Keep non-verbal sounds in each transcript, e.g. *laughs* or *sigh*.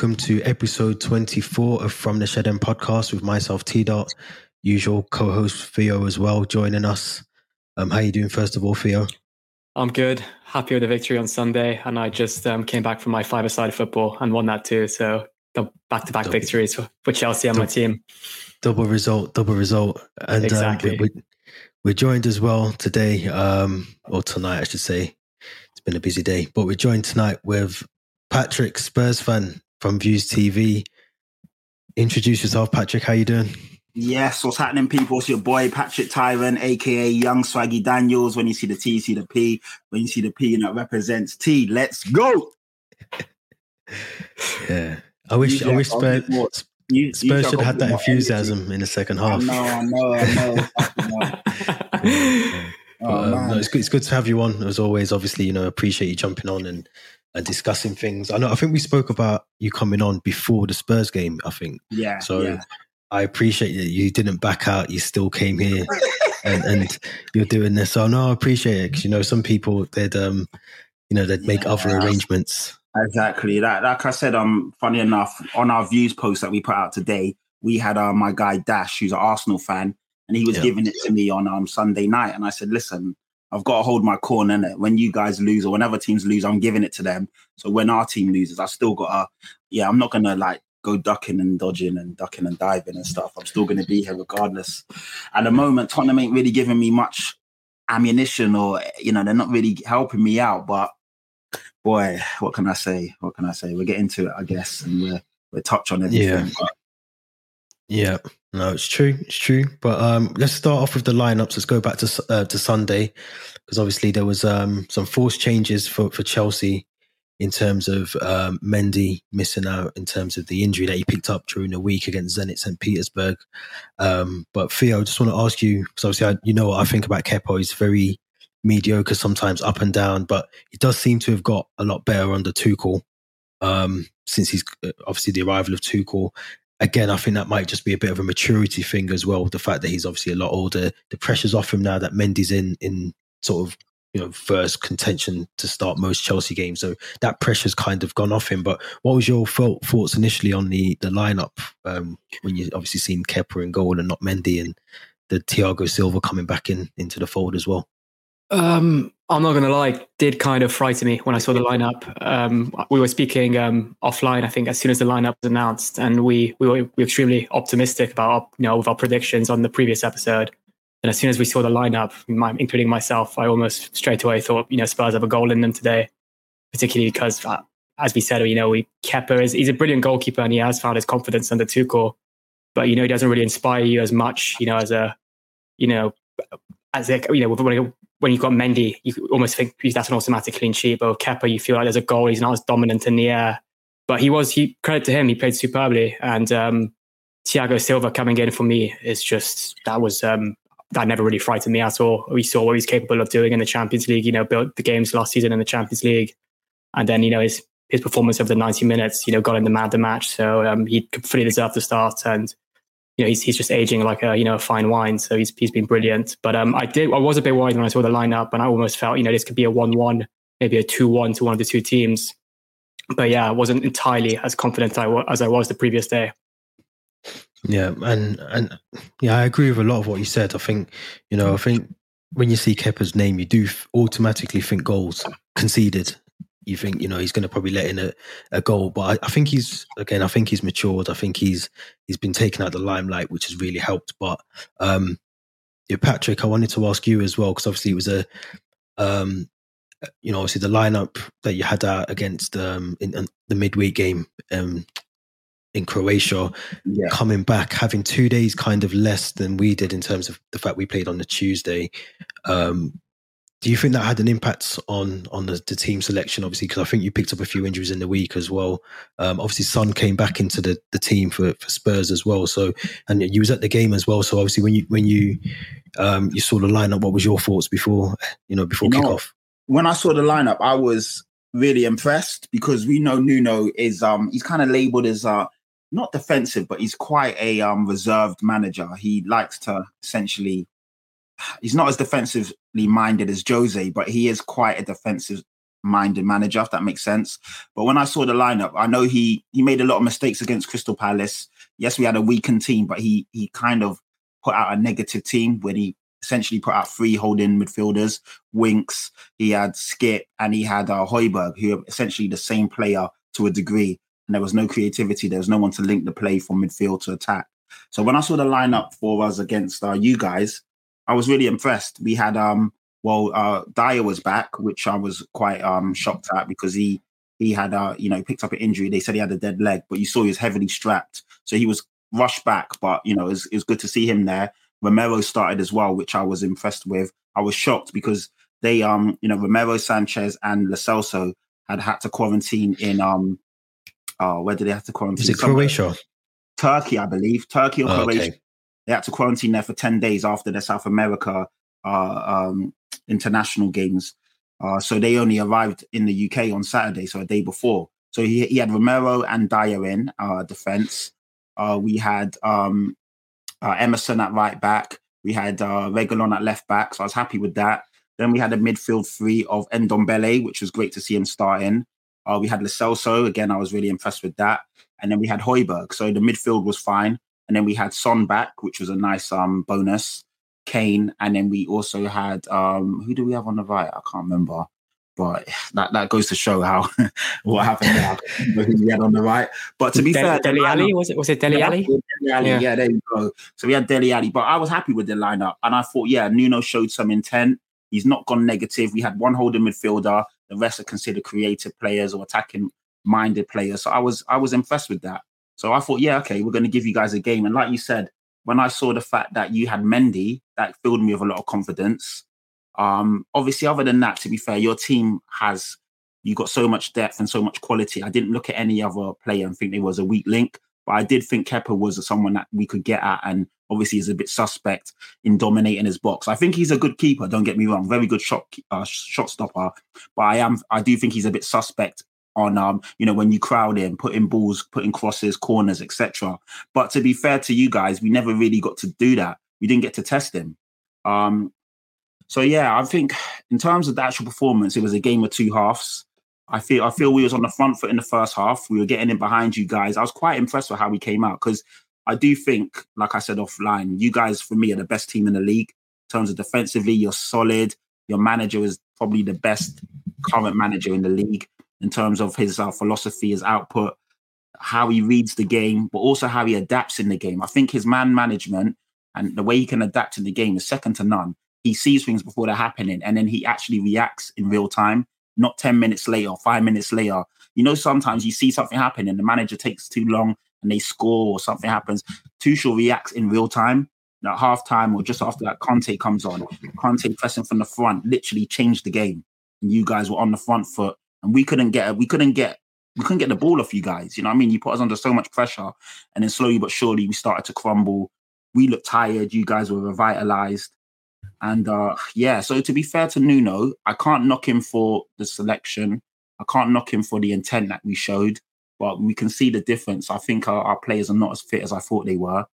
Welcome to episode 24 of From the Shed End podcast with myself, T Dot, usual co-host Theo as well joining us. Um, how you doing first of all, Theo? I'm good. Happy with the victory on Sunday, and I just um, came back from my five-a-side football and won that too. So back-to-back victories for, for Chelsea and double, my team. Double result, double result, and exactly. Um, we, we're joined as well today, um, or tonight, I should say. It's been a busy day, but we're joined tonight with Patrick, Spurs fan from Views TV. Introduce yourself, Patrick. How you doing? Yes, what's happening, people? It's your boy Patrick Tyrant, aka Young Swaggy Daniels. When you see the T, you see the P. When you see the P, that represents T. Let's go. *laughs* yeah, I wish. I wish Spurs, you, Spurs should have had that enthusiasm energy. in the second half. I know, I know, I know. *laughs* oh, um, no, it's good. It's good to have you on as always. Obviously, you know, appreciate you jumping on and and discussing things. I know. I think we spoke about you coming on before the Spurs game. I think. Yeah. So yeah. I appreciate that you didn't back out. You still came here, and, and, you're doing this. So no, I appreciate it because you know some people they'd um, you know they'd make yeah, other arrangements. Exactly. That, like I said, um, funny enough, on our views post that we put out today, we had uh, my guy Dash, who's an Arsenal fan, and he was yeah. giving it to me on um Sunday night, and I said, listen. I've got to hold my corner in it. When you guys lose or whenever teams lose, I'm giving it to them. So when our team loses, I still got to, yeah, I'm not gonna like go ducking and dodging and ducking and diving and stuff. I'm still going to be here regardless. At the moment, Tottenham ain't really giving me much ammunition or, you know, they're not really helping me out. But boy, what can I say? What can I say? We'll get into it, I guess, and we'll, we'll touch on everything. Yeah. But... yeah. No, it's true. It's true. But um, let's start off with the lineups. Let's go back to uh, to Sunday because obviously there was um, some forced changes for, for Chelsea in terms of um, Mendy missing out in terms of the injury that he picked up during the week against Zenit St. Petersburg. Um, but Theo, I just want to ask you, because obviously I, you know what I think about Kepa. He's very mediocre, sometimes up and down, but he does seem to have got a lot better under Tuchel um, since he's uh, obviously the arrival of Tuchel. Again, I think that might just be a bit of a maturity thing as well. The fact that he's obviously a lot older, the pressure's off him now that Mendy's in in sort of you know first contention to start most Chelsea games. So that pressure's kind of gone off him. But what was your thoughts initially on the the lineup um, when you obviously seen Kepa in goal and not Mendy and the Thiago Silva coming back in into the fold as well? Um, I'm not going to lie, did kind of frighten me when I saw the lineup. Um, we were speaking um, offline, I think, as soon as the lineup was announced, and we we were, we extremely optimistic about you know with our predictions on the previous episode. And as soon as we saw the lineup, my, including myself, I almost straight away thought, you know, Spurs have a goal in them today, particularly because, uh, as we said, you know, we Kepa is he's a brilliant goalkeeper and he has found his confidence under Tuchel, but you know, he doesn't really inspire you as much, you know, as a, you know, as a, you know, when, you've got Mendy, you almost think that's an automatic clean sheet. But with Kepa, you feel like there's a goal. He's not as dominant in the air, but he was. He credit to him, he played superbly, and um, Thiago Silva coming in for me is just that was um, that never really frightened me at all. We saw what he's capable of doing in the Champions League. You know, built the games last season in the Champions League, and then you know his his performance over the ninety minutes. You know, got him the man of the match. So um, he fully deserved the start, and you know he's he's just aging like a you know a fine wine. So he's he's been brilliant. But um, I did I was a bit worried when I saw the lineup, and I almost felt you know this could be a one-one, maybe a two-one to one of the two teams. But yeah, I wasn't entirely as confident as I was the previous day. Yeah, and and yeah, I agree with a lot of what you said. I think you know, I think when you see Kepa's name, you do automatically think goals conceded. You think you know he's going to probably let in a, a goal, but I, I, think he's again. I think he's matured. I think he's he's been taken out the limelight, which has really helped. But um, yeah, Patrick, I wanted to ask you as well because obviously it was a um, you know, obviously the lineup that you had out against um, in, in the midweek game um, in Croatia, yeah. coming back, having two days kind of less than we did in terms of the fact we played on the Tuesday. Um, do you think that had an impact on on the, the team selection? Obviously, because I think you picked up a few injuries in the week as well. Um, obviously, Son came back into the, the team for, for Spurs as well. So, and you was at the game as well. So, obviously, when you when you um, you saw the lineup, what was your thoughts before you know before you kickoff? when I saw the lineup, I was really impressed because we know Nuno is um he's kind of labeled as uh not defensive, but he's quite a um, reserved manager. He likes to essentially, he's not as defensively minded as Jose, but he is quite a defensive minded manager, if that makes sense. But when I saw the lineup, I know he he made a lot of mistakes against Crystal Palace. Yes, we had a weakened team, but he he kind of put out a negative team when he essentially put out three holding midfielders, Winks, he had Skipp, and he had uh, Højbjerg, who are essentially the same player to a degree. And there was no creativity. There was no one to link the play from midfield to attack. So when I saw the lineup for us against uh, you guys, I was really impressed. We had um well uh Dier was back, which I was quite um shocked at because he he had uh you know picked up an injury. They said he had a dead leg, but you saw he was heavily strapped, so he was rushed back. But you know it was, it was good to see him there. Romero started as well, which I was impressed with. I was shocked because they um you know Romero Sanchez and Celso had had to quarantine in um uh where did they have to quarantine? Is it Croatia? Turkey, I believe. Turkey or oh, Croatia. Okay. They had to quarantine there for 10 days after the South America uh, um, international games. Uh, so they only arrived in the UK on Saturday, so a day before. So he, he had Romero and Dier in uh, defense. Uh, we had um, uh, Emerson at right back. We had uh, Reguilon at left back, so I was happy with that. Then we had a midfield three of Ndombele, which was great to see him starting. Uh, we had Lo Celso, again, I was really impressed with that. And then we had Højbjerg. So the midfield was fine. And then we had Son back, which was a nice um, bonus. Kane, and then we also had um, who do we have on the right? I can't remember, but *sighs* that, that goes to show how *laughs* what happened there. who we had on the right, but to be De- fair, Dele Alli was it? Was it Dele yeah, Alli? Dele Alli, yeah. yeah, there you go. So we had Dele Alli, but I was happy with the lineup, and I thought, yeah, Nuno showed some intent. He's not gone negative. We had one holding midfielder. The rest are considered creative players or attacking minded players. So I was I was impressed with that. So I thought, yeah, okay, we're going to give you guys a game. And like you said, when I saw the fact that you had Mendy, that filled me with a lot of confidence. Um, obviously, other than that, to be fair, your team has you got so much depth and so much quality. I didn't look at any other player and think there was a weak link, but I did think Kepa was someone that we could get at, and obviously is a bit suspect in dominating his box. I think he's a good keeper. Don't get me wrong, very good shot uh, shot stopper, but I am I do think he's a bit suspect on um, you know, when you crowd in, putting balls, putting crosses, corners, etc. But to be fair to you guys, we never really got to do that. We didn't get to test him. Um, so yeah, I think in terms of the actual performance, it was a game of two halves. I feel I feel we was on the front foot in the first half. We were getting in behind you guys. I was quite impressed with how we came out because I do think, like I said offline, you guys for me are the best team in the league in terms of defensively. You're solid. Your manager is probably the best current manager in the league in terms of his uh, philosophy, his output, how he reads the game, but also how he adapts in the game. I think his man management and the way he can adapt in the game is second to none. He sees things before they're happening and then he actually reacts in real time, not 10 minutes later, five minutes later. You know, sometimes you see something happen and the manager takes too long and they score or something happens. Tuchel reacts in real time. At half time or just after that, Kante comes on. Kante pressing from the front literally changed the game. And you guys were on the front foot and we couldn't get we couldn't get we couldn't get the ball off you guys. You know what I mean? You put us under so much pressure, and then slowly but surely we started to crumble. We looked tired. You guys were revitalized, and uh yeah. So to be fair to Nuno, I can't knock him for the selection. I can't knock him for the intent that we showed, but we can see the difference. I think our, our players are not as fit as I thought they were,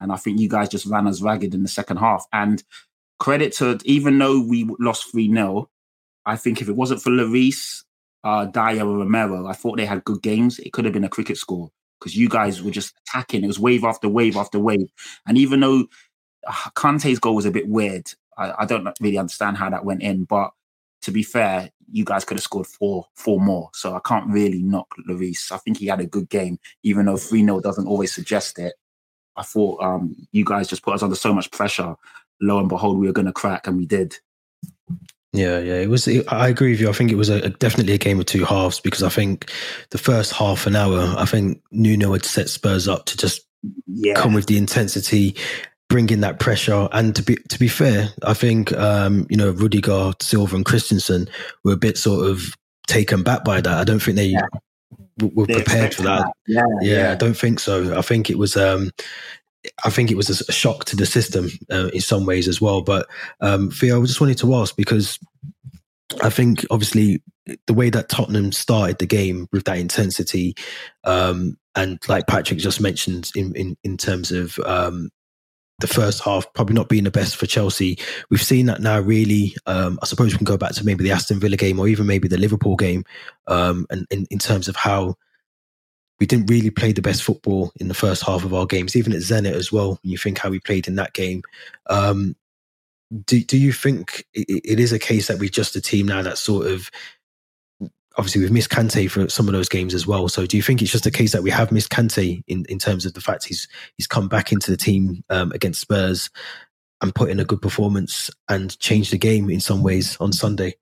and I think you guys just ran us ragged in the second half. And credit to even though we lost three 0 I think if it wasn't for Lloris uh, Dier or Romero, I thought they had good games. It could have been a cricket score because you guys were just attacking. It was wave after wave after wave. And even though uh, Kante's goal was a bit weird, I, I, don't really understand how that went in. But to be fair, you guys could have scored four, four more. So I can't really knock Lloris. I think he had a good game, even though 3 0 doesn't always suggest it. I thought um, you guys just put us under so much pressure. Lo and behold, we were going to crack, and we did. Yeah, yeah, it was. I agree with you. I think it was a, definitely a game of two halves because I think the first half an hour, I think Nuno had set Spurs up to just yeah. come with the intensity, bring in that pressure, and to be to be fair, I think um, you know Rudiger, Silva, and Christensen were a bit sort of taken back by that. I don't think they yeah. were prepared for that. that. Yeah, yeah, yeah, I don't think so. I think it was um, I think it was a, shock to the system uh, in some ways as well. But um, Theo, I just wanted to ask because I think obviously the way that Tottenham started the game with that intensity, um, and like Patrick just mentioned in in, in terms of um, the first half probably not being the best for Chelsea. We've seen that now. Really, um, I suppose we can go back to maybe the Aston Villa game or even maybe the Liverpool game, um, and in, in terms of how we didn't really play the best football in the first half of our games, even at Zenit as well. When you think how we played in that game, um, do do you think it, it is a case that we're just a team now that sort of obviously we've missed Kante for some of those games as well. So do you think it's just a case that we have missed Kante in, in terms of the fact he's he's come back into the team um, against Spurs and put in a good performance and changed the game in some ways on Sunday?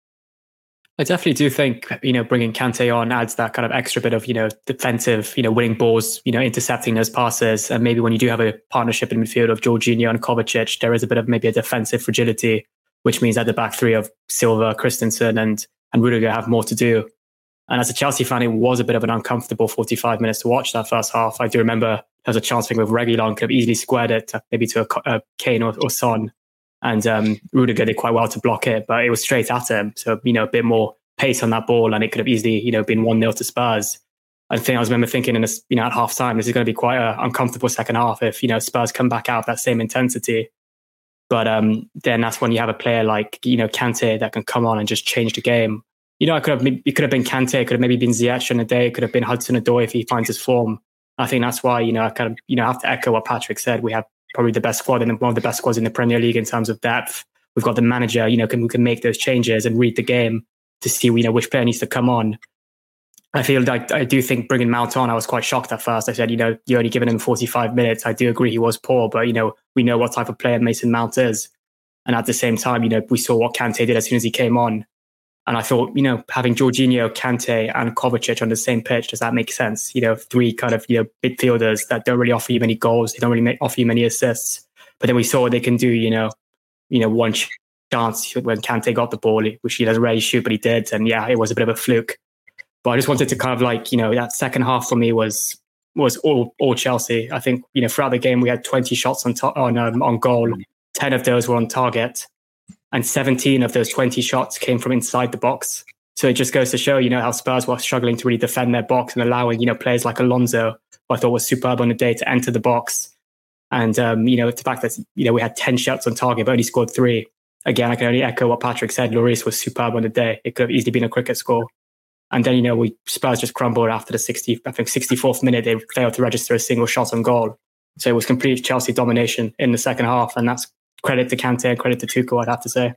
I definitely do think you know bringing Kante on adds that kind of extra bit of you know defensive, you know winning balls, you know intercepting those passes, and maybe when you do have a partnership in midfield of Jorginho and Kovacic, there is a bit of maybe a defensive fragility, which means that the back three of Silva, Christensen, and and Rudiger have more to do. And as a Chelsea fan, it was a bit of an uncomfortable 45 minutes to watch that first half. I do remember there was a chance thing with Reguilon could have easily squared it uh, maybe to a, a Kane or, or Son. And um, Rudiger did quite well to block it, but it was straight at him. So, you know, a bit more pace on that ball and it could have easily, you know, been 1 0 to Spurs. I think I was remember thinking in this, you know, at half time, this is going to be quite an uncomfortable second half if, you know, Spurs come back out that same intensity. But um, then that's when you have a player like, you know, Kante that can come on and just change the game you know, it could have it could have been Kante, it could have maybe been Ziyech on a day, it could have been Hudson Odoi if he finds his form. I think that's why, you know, I kind of, you know, have to echo what Patrick said. We have probably the best squad and one of the best squads in the Premier League in terms of depth. We've got the manager, you know, can, who can make those changes and read the game to see, you know, which player needs to come on. I feel like I do think bringing Mount on, I was quite shocked at first. I said, you know, you're only giving him 45 minutes. I do agree he was poor, but, you know, we know what type of player Mason Mount is. And at the same time, you know, we saw what Kante did as soon as he came on. And I thought, you know, having Jorginho, Kante, and Kovacic on the same pitch, does that make sense? You know, three kind of, you know, midfielders that don't really offer you many goals. They don't really make, offer you many assists. But then we saw what they can do, you know, you know, one chance when Kante got the ball, which he doesn't really shoot, but he did. And yeah, it was a bit of a fluke. But I just wanted to kind of like, you know, that second half for me was was all all Chelsea. I think, you know, throughout the game we had 20 shots on to- on um, on goal. 10 of those were on target and 17 of those 20 shots came from inside the box. So it just goes to show, you know, how Spurs were struggling to really defend their box and allowing, you know, players like Alonso, who I thought was superb on the day, to enter the box. And, um, you know, the fact that, you know, we had 10 shots on target, but only scored three. Again, I can only echo what Patrick said. Lloris was superb on the day. It could have easily been a cricket score. And then, you know, we Spurs just crumbled after the 60, I think 64th minute, they failed to register a single shot on goal. So it was complete Chelsea domination in the second half. And that's credit to Kante, credit to Tuchel, I'd have to say.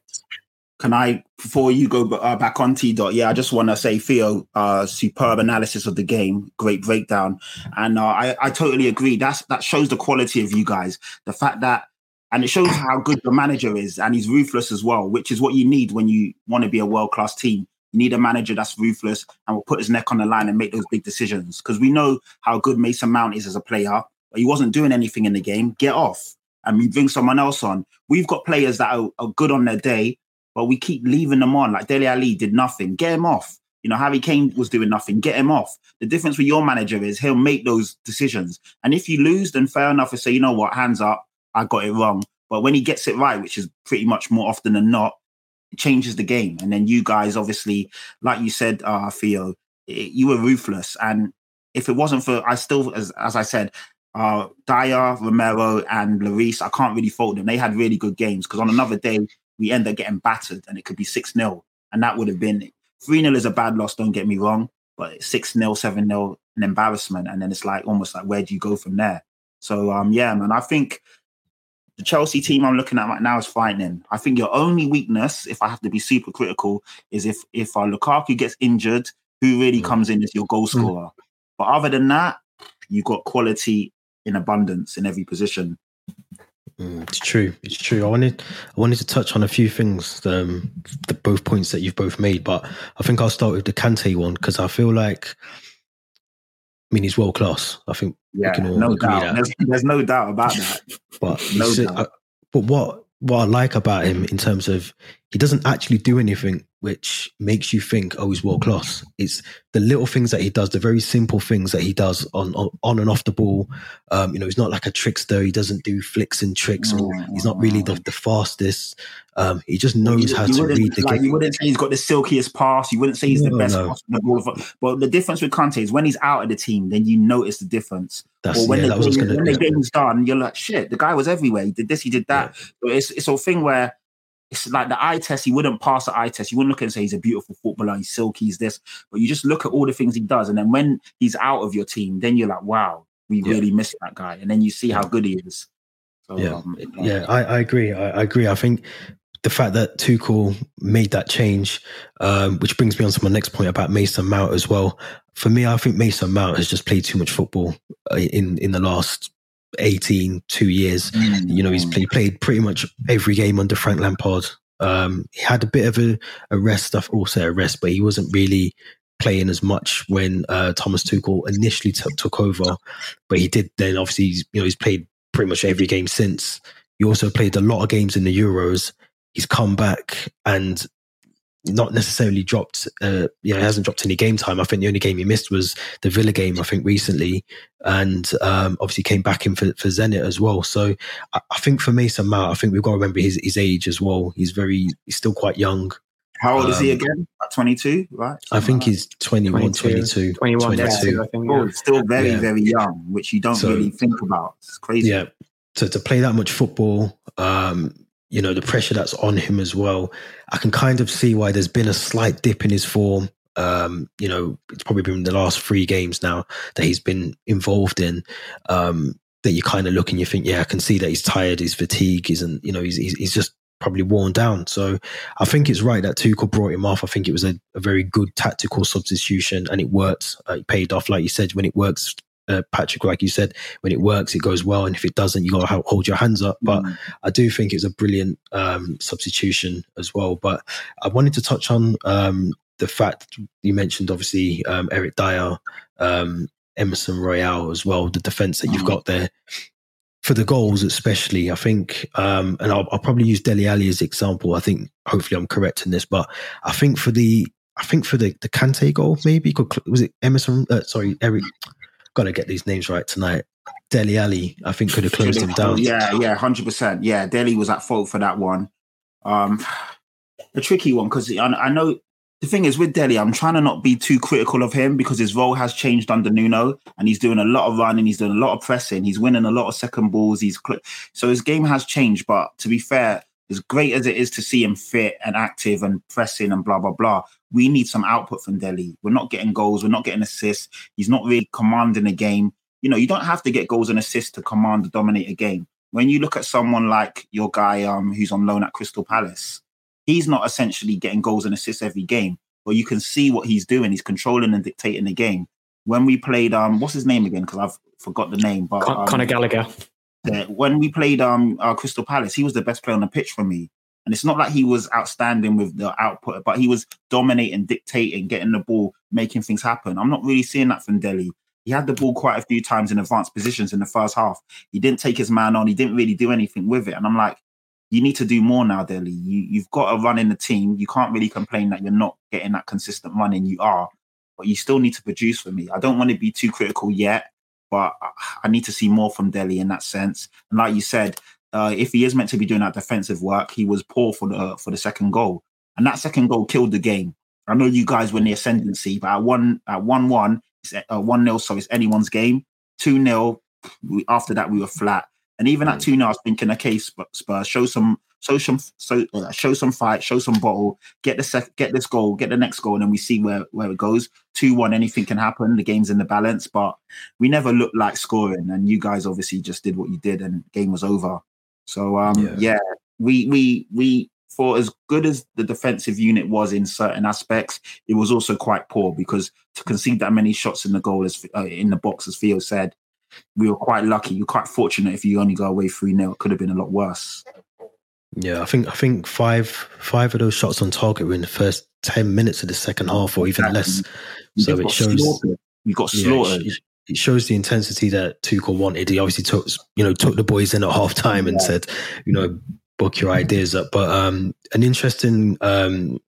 Can I, before you go uh, back on T dot, yeah, I just want to say, Theo, uh, superb analysis of the game, great breakdown, and uh, I, I totally agree. That's that shows the quality of you guys. The fact that, and it shows how good the manager is, and he's ruthless as well, which is what you need when you want to be a world class team. You need a manager that's ruthless and will put his neck on the line and make those big decisions. Because we know how good Mason Mount is as a player, but he wasn't doing anything in the game. Get off and we bring someone else on. We've got players that are, are, good on their day, but we keep leaving them on. Like Dele Alli did nothing. Get him off. You know, Harry Kane was doing nothing. Get him off. The difference with your manager is he'll make those decisions. And if you lose, then fair enough to say, you know what, hands up, I got it wrong. But when he gets it right, which is pretty much more often than not, it changes the game. And then you guys, obviously, like you said, uh, Theo, it, you were ruthless. And if it wasn't for, I still, as, as I said, uh, Dier, Romero, and Lloris, I can't really fault them. They had really good games because on another day, we end up getting battered and it could be 6 0. And that would have been 3 0 is a bad loss, don't get me wrong, but 6 0, 7 0, an embarrassment. And then it's like almost like, where do you go from there? So, um, yeah, man, I think the Chelsea team I'm looking at right now is frightening. I think your only weakness, if I have to be super critical, is if if uh, Lukaku gets injured, who really mm. comes in as your goal mm. scorer. Mm. But other than that, you've got quality in abundance in every position. Mm, it's true. It's true. I wanted I wanted to touch on a few things, um, the both points that you've both made, but I think I'll start with the Kante one because I feel like, I mean, he's world class. I think yeah, no doubt. There's, there's, no doubt about *laughs* that. but no doubt. Uh, but what what I like about him in terms of he doesn't actually do anything which makes you think, oh, he's world class. It's the little things that he does, the very simple things that he does on on, on and off the ball. Um, you know, he's not like a trickster. He doesn't do flicks and tricks, or he's not really the, the fastest. Um, he just knows how to read the like, game. You wouldn't say he's got the silkiest pass. You wouldn't say he's the best no. the ball. But the difference with Kante is when he's out of the team, then you notice the difference. That's or when, yeah, the, game, gonna. when the yeah. game's done, you're like, shit, the guy was everywhere. He did this, he did that. So it's it's a thing where it's like the eye test. He wouldn't pass the eye test. You wouldn't look at and say he's a beautiful footballer. He's silky. He's this. But you just look at all the things he does, and then when he's out of your team, then you're like, wow, we Yeah. really miss that guy. And then you see how good he is. So, Yeah, um, yeah, I, I agree. I, I agree. I think the fact that Tuchel made that change, um, which brings me on to my next point about Mason Mount as well. For me, I think Mason Mount has just played too much football uh, in in the last 18, two years. You know, he's Mm. played played pretty much every game under Frank Lampard. Um, he had a bit of a, a rest stuff, also a rest, but he wasn't really playing as much when uh, Thomas Tuchel initially took took over. But he did then. Obviously, he's, you know, he's played pretty much every game since. He also played a lot of games in the Euros. He's come back and not necessarily dropped. Uh, you know, he hasn't dropped any game time. I think the only game he missed was the Villa game. I think recently, and um, obviously came back in for, for Zenit as well. So I, I think for Mason Mount, I think we've got to remember his, his age as well. He's very, he's still quite young. How old is he Um, again? Like 22, right? I think Something he's 21, 22, 21, 22. I think. yeah. Oh, still very, Yeah. very young, which you don't So- really think about. It's crazy. Yeah. So to play that much football, um, you know, the pressure that's on him as well, I can kind of see why there's been a slight dip in his form. Um, you know, it's probably been the last three games now that he's been involved in. Um, that you kind of look and you think, yeah, I can see that he's tired, he's fatigued, he's, and you know, he's, he's he's just probably worn down. So I think it's right that Tuchel brought him off. I think it was a, a very good tactical substitution and it worked. Uh, it paid off, like you said, when it works. Uh, Patrick, like you said, when it works, it goes well, and if it doesn't, you got to hold your hands up. But Mm. I do think it's a brilliant um, substitution as well. But I wanted to touch on um, the fact you mentioned, obviously, um, Eric Dier, um, Emerson Royal as well, the defense that you've Mhm. got there. For the goals, especially, I think, um, and I'll, I'll probably use Dele Alli as an example. I think, hopefully, I'm correct in this, but I think for the, I think for the the Kante goal, maybe was it Emerson? Uh, sorry, Eric. Got to get these names right tonight. Dele Alli, I think, could have closed him down. Yeah, yeah, hundred percent. Yeah, Dele was at fault for that one. Um, a tricky one because I, I know the thing is with Dele, I'm trying to not be too critical of him because his role has changed under Nuno, and he's doing a lot of running, he's doing a lot of pressing, he's winning a lot of second balls. He's cl- so his game has changed. But to be fair, as great as it is to see him fit and active and pressing and blah blah blah, we need some output from Dele. We're not getting goals, we're not getting assists. He's not really commanding a game. You know, you don't have to get goals and assists to command or dominate a game. When you look at someone like your guy um, who's on loan at Crystal Palace, he's not essentially getting goals and assists every game, but you can see what he's doing. He's controlling and dictating the game. When we played, um, what's his name again? Because I've forgot the name. But Con- um, Conor Gallagher. Uh, when we played um uh, Crystal Palace, he was the best player on the pitch for me. And it's not like he was outstanding with the output, but he was dominating, dictating, getting the ball, making things happen. I'm not really seeing that from Dele. He had the ball quite a few times in advanced positions in the first half. He didn't take his man on. He didn't really do anything with it. And I'm like, you need to do more now, Dele. You, you've got to run in the team. You can't really complain that you're not getting that consistent running. You are, but you still need to produce for me. I don't want to be too critical yet, but I- need to see more from Dele in that sense. And like you said, uh, if he is meant to be doing that defensive work, he was poor for the for the second goal, and that second goal killed the game. I know you guys were in the ascendancy, but at one at one one, it's uh, one 0 so it's anyone's game. Two 0 after that we were flat, and even at two 0 I was thinking, okay, Sp- Spurs, show some, show some, so uh, show some fight, show some bottle, get the sec- get this goal, get the next goal, and then we see where where it goes. Two one, anything can happen. The game's in the balance, but we never looked like scoring, and you guys obviously just did what you did, and game was over. So um, Yeah. yeah, we we we for as good as the defensive unit was in certain aspects, it was also quite poor because to concede that many shots in the goal as uh, in the box, as Theo said, we were quite lucky. You're quite fortunate if you only go away three 0 It could have been a lot worse. Yeah, I think I think five five of those shots on target were in the first ten minutes of the second half, or even less. So it shows- slaughtered. we got Yeah, slaughtered. it, it shows the intensity that Tuchel wanted. He obviously took you know took the boys in at half time and Yeah. said, you know, book your ideas up. But um, an interesting um,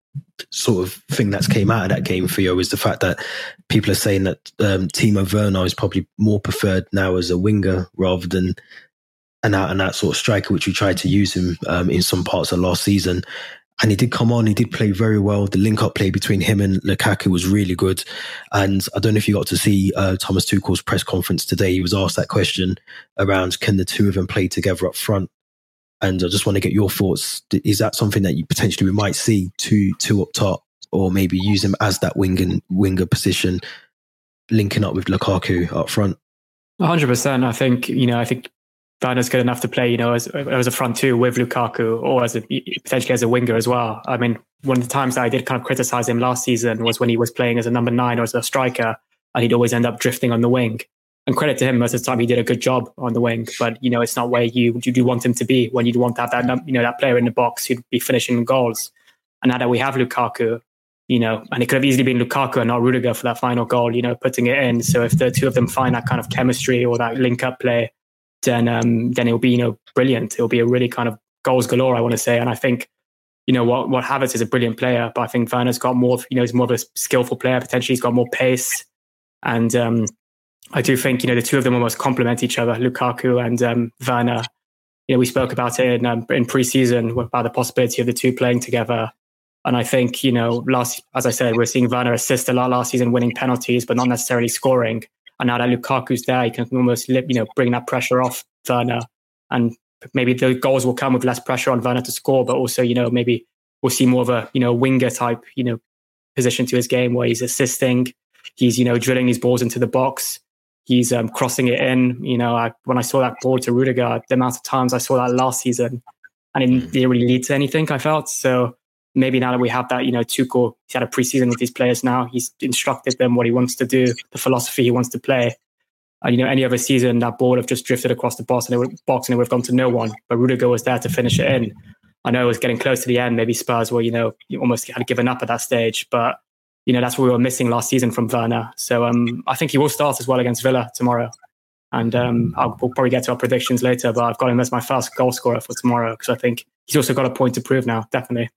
sort of thing that's came out of that game for you is the fact that people are saying that um, Timo Werner is probably more preferred now as a winger rather than an out and out sort of striker, which we tried to use him um, in some parts of last season. And he did come on, he did play very well. The link up play between him and Lukaku was really good. And I don't know if you got to see uh, Thomas Tuchel's press conference today. He was asked that question around can the two of them play together up front? And I just want to get your thoughts. Is that something that you potentially we might see two two up top, or maybe use him as that wing winger position, linking up with Lukaku up front? hundred percent. I think you know. I think Werner's good enough to play, you know, as, as a front two with Lukaku or as a potentially as a winger as well. I mean, one of the times I did kind of criticize him last season was when he was playing as a number nine or as a striker, and he'd always end up drifting on the wing. And credit to him, most of the time he did a good job on the wing. But you know, it's not where you you do want him to be when you'd want to have that you know that player in the box who'd be finishing goals. And now that we have Lukaku, you know, and it could have easily been Lukaku and not Rudiger for that final goal, you know, putting it in. So if the two of them find that kind of chemistry or that link up play, then um, then it'll be you know brilliant. It'll be a really kind of goals galore, I want to say. And I think you know what what Havertz is a brilliant player, but I think Werner's got more. You know, he's more of a skillful player. Potentially, he's got more pace, and um, I do think you know the two of them almost complement each other, Lukaku and um, Werner. You know, we spoke about it in um, in preseason about the possibility of the two playing together. And I think, you know, last, as I said, we're seeing Werner assist a lot last season, winning penalties, but not necessarily scoring. And now that Lukaku's there, he can almost you know bring that pressure off Werner, and maybe the goals will come with less pressure on Werner to score, but also you know maybe we'll see more of a you know winger type you know position to his game where he's assisting, he's you know drilling these balls into the box, he's um, crossing it in. You know, I, when I saw that ball to Rudiger, the amount of times I saw that last season, and it mm. didn't really lead to anything. I felt so maybe now that we have that, you know, Tuchel, he's had a preseason with these players now. He's instructed them what he wants to do, the philosophy he wants to play. And, you know, any other season, that ball would have just drifted across the box and it would, box and it would have gone to no one. But Rudiger was there to finish it in. I know it was getting close to the end. Maybe Spurs were, you know, almost had given up at that stage. But, you know, that's what we were missing last season from Werner. So um, I think he will start as well against Villa tomorrow. And um, I'll, we'll probably get to our predictions later, but I've got him as my first goal scorer for tomorrow because I think he's also got a point to prove now, definitely.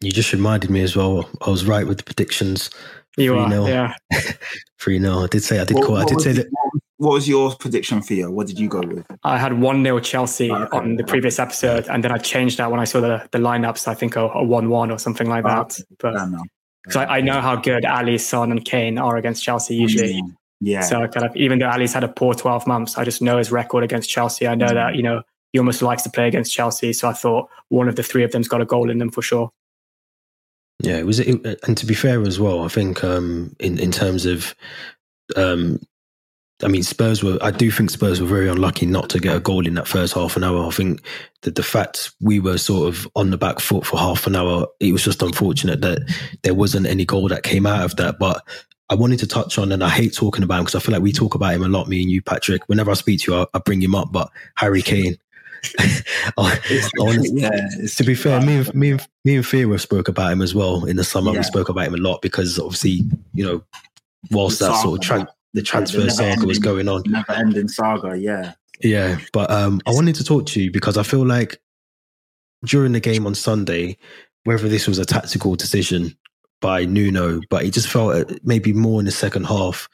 You just reminded me as well. I was right with the predictions. You are, yeah. *laughs* Three 0 I did say I did what, call. I did say that. What was your prediction for you? What did you go with? I had one 0 Chelsea okay. on the previous episode, and then I changed that when I saw the the lineups. I think a, a one one or something like that. Oh, but because I, I, know how good Alli, Son, and Kane are against Chelsea usually. Mm, yeah. So kind of even though Alli's had a poor twelve months, I just know his record against Chelsea. I know mm. that you know he almost likes to play against Chelsea. So I thought one of the three of them's got a goal in them for sure. Yeah, it was, it, and to be fair as well, I think um, in in terms of, um, I mean, Spurs were. I do think Spurs were very unlucky not to get a goal in that first half an hour. I think that the fact we were sort of on the back foot for half an hour, it was just unfortunate that there wasn't any goal that came out of that. But I wanted to touch on, and I hate talking about him because I feel like we talk about him a lot, me and you, Patrick. Whenever I speak to you, I, I bring him up. But Harry Kane, *laughs* yeah, to be fair, me and me and me and Theo spoke about him as well in the summer. Yeah. We spoke about him a lot because obviously, you know, whilst that sort of tra- the transfer the saga was going on, never ending saga, yeah, yeah. But um, I wanted to talk to you because I feel like during the game on Sunday, whether this was a tactical decision by Nuno, but he just felt maybe more in the second half,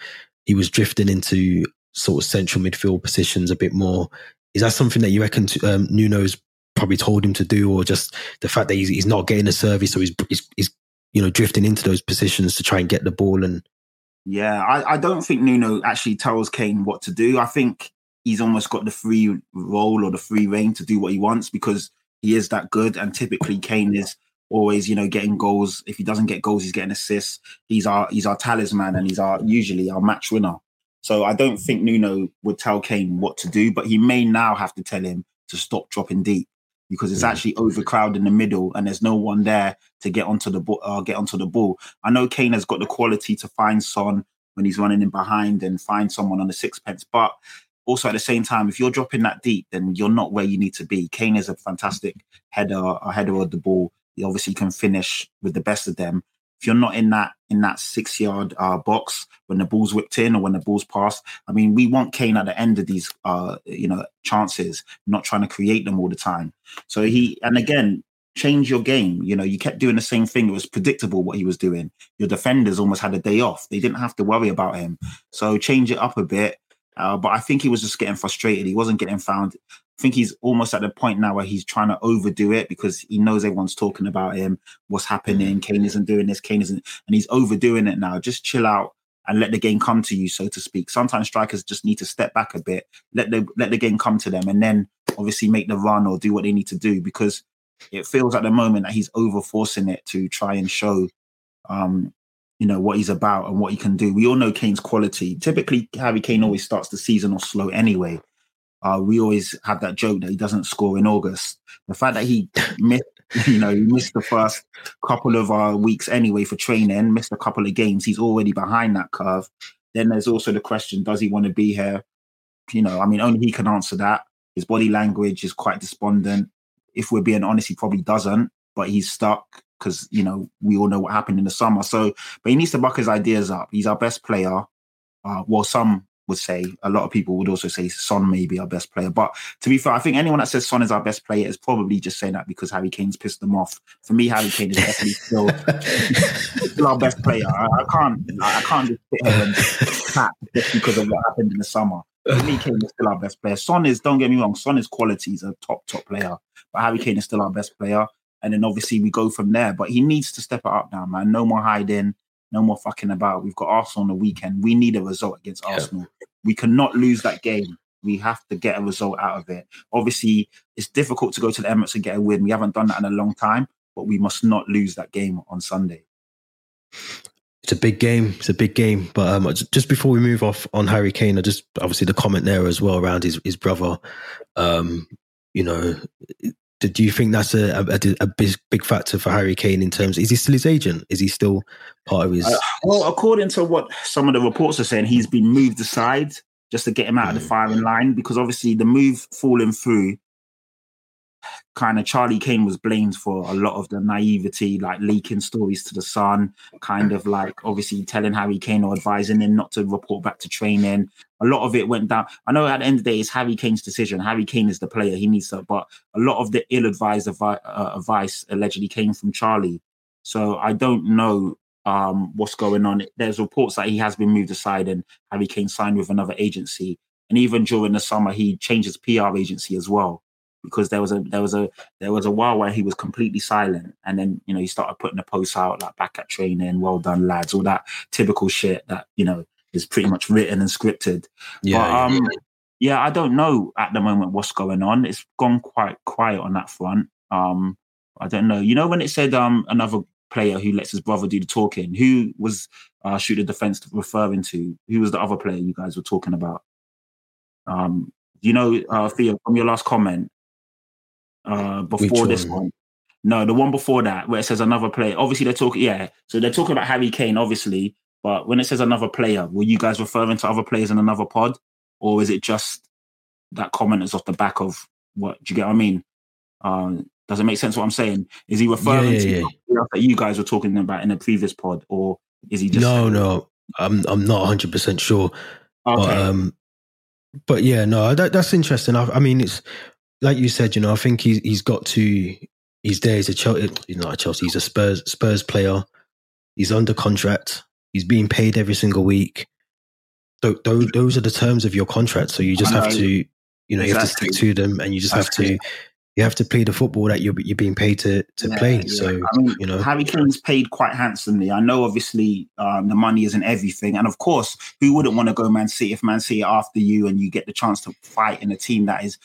he was drifting into sort of central midfield positions a bit more. Is that something that you reckon um, Nuno's probably told him to do, or just the fact that he's, he's not getting a service, so he's, he's, he's you know drifting into those positions to try and get the ball and yeah, I, I, don't think Nuno actually tells Kane what to do. I think he's almost got the free role or the free reign to do what he wants because he is that good. And typically, Kane is always, you know, getting goals. If he doesn't get goals, he's getting assists. He's our he's our talisman and he's our usually our match winner. So I don't think Nuno would tell Kane what to do, but he may now have to tell him to stop dropping deep because it's actually overcrowded in the middle and there's no one there to get onto the ball. Uh, get onto the ball. I know Kane has got the quality to find Son when he's running in behind and find someone on the sixpence, but also at the same time, if you're dropping that deep, then you're not where you need to be. Kane is a fantastic header, a header of the ball. He obviously can finish with the best of them. If you're not in that in that six yard uh, box when the ball's whipped in or when the ball's passed, I mean, we want Kane at the end of these uh, you know chances, not trying to create them all the time. So he and again, change your game. You know, you kept doing the same thing. It was predictable what he was doing. Your defenders almost had a day off. They didn't have to worry about him. So change it up a bit. Uh, but I think he was just getting frustrated. He wasn't getting found. I think he's almost at the point now where he's trying to overdo it because he knows everyone's talking about him, what's happening. Kane isn't doing this, Kane isn't, and he's overdoing it now. Just chill out and let the game come to you, so to speak. Sometimes strikers just need to step back a bit, let the let the game come to them, and then obviously make the run or do what they need to do because it feels at the moment that he's over forcing it to try and show um, you know what he's about and what he can do. We all know Kane's quality. Typically, Harry Kane always starts the season off slow anyway. Uh, we always have that joke that he doesn't score in August. The fact that he missed, *laughs* you know, he missed the first couple of uh, weeks anyway for training, missed a couple of games. He's already behind that curve. Then there's also the question: Does he want to be here? You know, I mean, only he can answer that. His body language is quite despondent. If we're being honest, he probably doesn't, but he's stuck because you know we all know what happened in the summer. So, but he needs to buck his ideas up. He's our best player. Uh, well, some would say a lot of people would also say Son may be our best player. But to be fair, I think anyone that says Son is our best player is probably just saying that because Harry Kane's pissed them off. For me, Harry Kane is definitely *laughs* still, still our best player. I, I can't I can't just sit here and chat just because of what happened in the summer. For me, Kane is still our best player. Son is, don't get me wrong, Son is quality. He's a top, top player. But Harry Kane is still our best player. And then obviously we go from there. But he needs to step it up now, man. No more hiding, no more fucking about. We've got Arsenal on the weekend. We need a result against yeah. Arsenal. We cannot lose that game. We have to get a result out of it. Obviously, it's difficult to go to the Emirates and get a win. We haven't done that in a long time, but we must not lose that game on Sunday. It's a big game. It's a big game. But um, just before we move off on Harry Kane, I just obviously the comment there as well around his his brother. Um, you know, do you think that's a, a, a, big big factor for Harry Kane in terms? Is he still his agent? Is he still part of his? Uh, well, according to what some of the reports are saying, he's been moved aside just to get him out mm. of the mm. firing line because obviously the move falling through kind of Charlie Kane was blamed for a lot of the naivety, like leaking stories to the Sun, kind of like obviously telling Harry Kane or advising him not to report back to training. A lot of it went down. I know at the end of the day, it's Harry Kane's decision. Harry Kane is the player; he needs to. But a lot of the ill-advised avi- uh, advice allegedly came from Charlie. So I don't know um, what's going on. There's reports that he has been moved aside and Harry Kane signed with another agency. And even during the summer, he changed his PR agency as well because there was a there was a there was a while where he was completely silent, and then you know he started putting the posts out like back at training, well done lads, all that typical shit that you know is pretty much written and scripted. Yeah, but, um, yeah. yeah, I don't know at the moment what's going on. It's gone quite quiet on that front. Um, I don't know. You know when it said um another player who lets his brother do the talking, who was uh, shoot the defense referring to? Who was the other player you guys were talking about? Um, you know, uh, Theo, from your last comment, uh, before this one. No, the one before that, where it says another player. Obviously, they're talking. Yeah, so they're talking about Harry Kane, obviously. But when it says another player, were you guys referring to other players in another pod, or is it just that comment is off the back of what? Do you get what I mean? Um, does it make sense what I'm saying? Is he referring yeah, yeah, to yeah. that you guys were talking about in the previous pod, or is he just? No, no, I'm I'm not 100 percent sure. Okay. But, um, but yeah, no, that, that's interesting. I, I mean, it's like you said, you know, I think he's he's got to. He's there. He's a Chelsea. He's not a Chelsea. He's a Spurs Spurs player. He's under contract. He's being paid every single week. Th- th- those are the terms of your contract. So you just have to, you know, exactly. you have to stick to them, and you just have to you have to play the football that you're you're being paid to to yeah, play. Yeah. So I mean, you know, Harry Kane's paid quite handsomely. I know, obviously, um, the money isn't everything, and of course, who wouldn't want to go Man City if Man City after you and you get the chance to fight in a team that is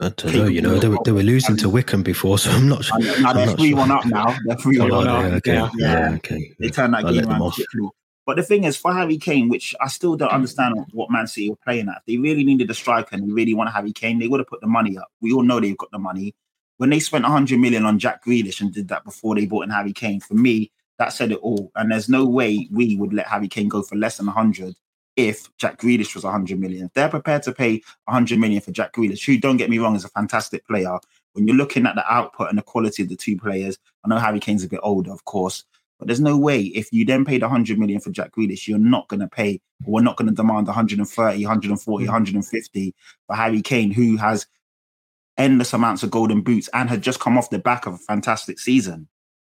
I don't know. You know, they were, they were losing to Wycombe before, so I'm not sure. No, they're three one up now. They're three one oh, up. Okay, yeah, yeah. yeah, okay. They turned that game around quickly. But the thing is, for Harry Kane, which I still don't understand what Man City were playing at, they really needed a striker and they really want Harry Kane. They would have put the money up. We all know they've got the money. When they spent 100 million on Jack Grealish and did that before they bought in Harry Kane, for me, that said it all. And there's no way we would let Harry Kane go for less than 100 if Jack Grealish was 100 million. If they're prepared to pay 100 million for Jack Grealish, who, don't get me wrong, is a fantastic player, when you're looking at the output and the quality of the two players, I know Harry Kane's a bit older, of course, But there's no way if you then paid 100 million for Jack Grealish, you're not going to pay, or we're not going to demand 130, 140, 150 mm. for Harry Kane, who has endless amounts of golden boots and had just come off the back of a fantastic season.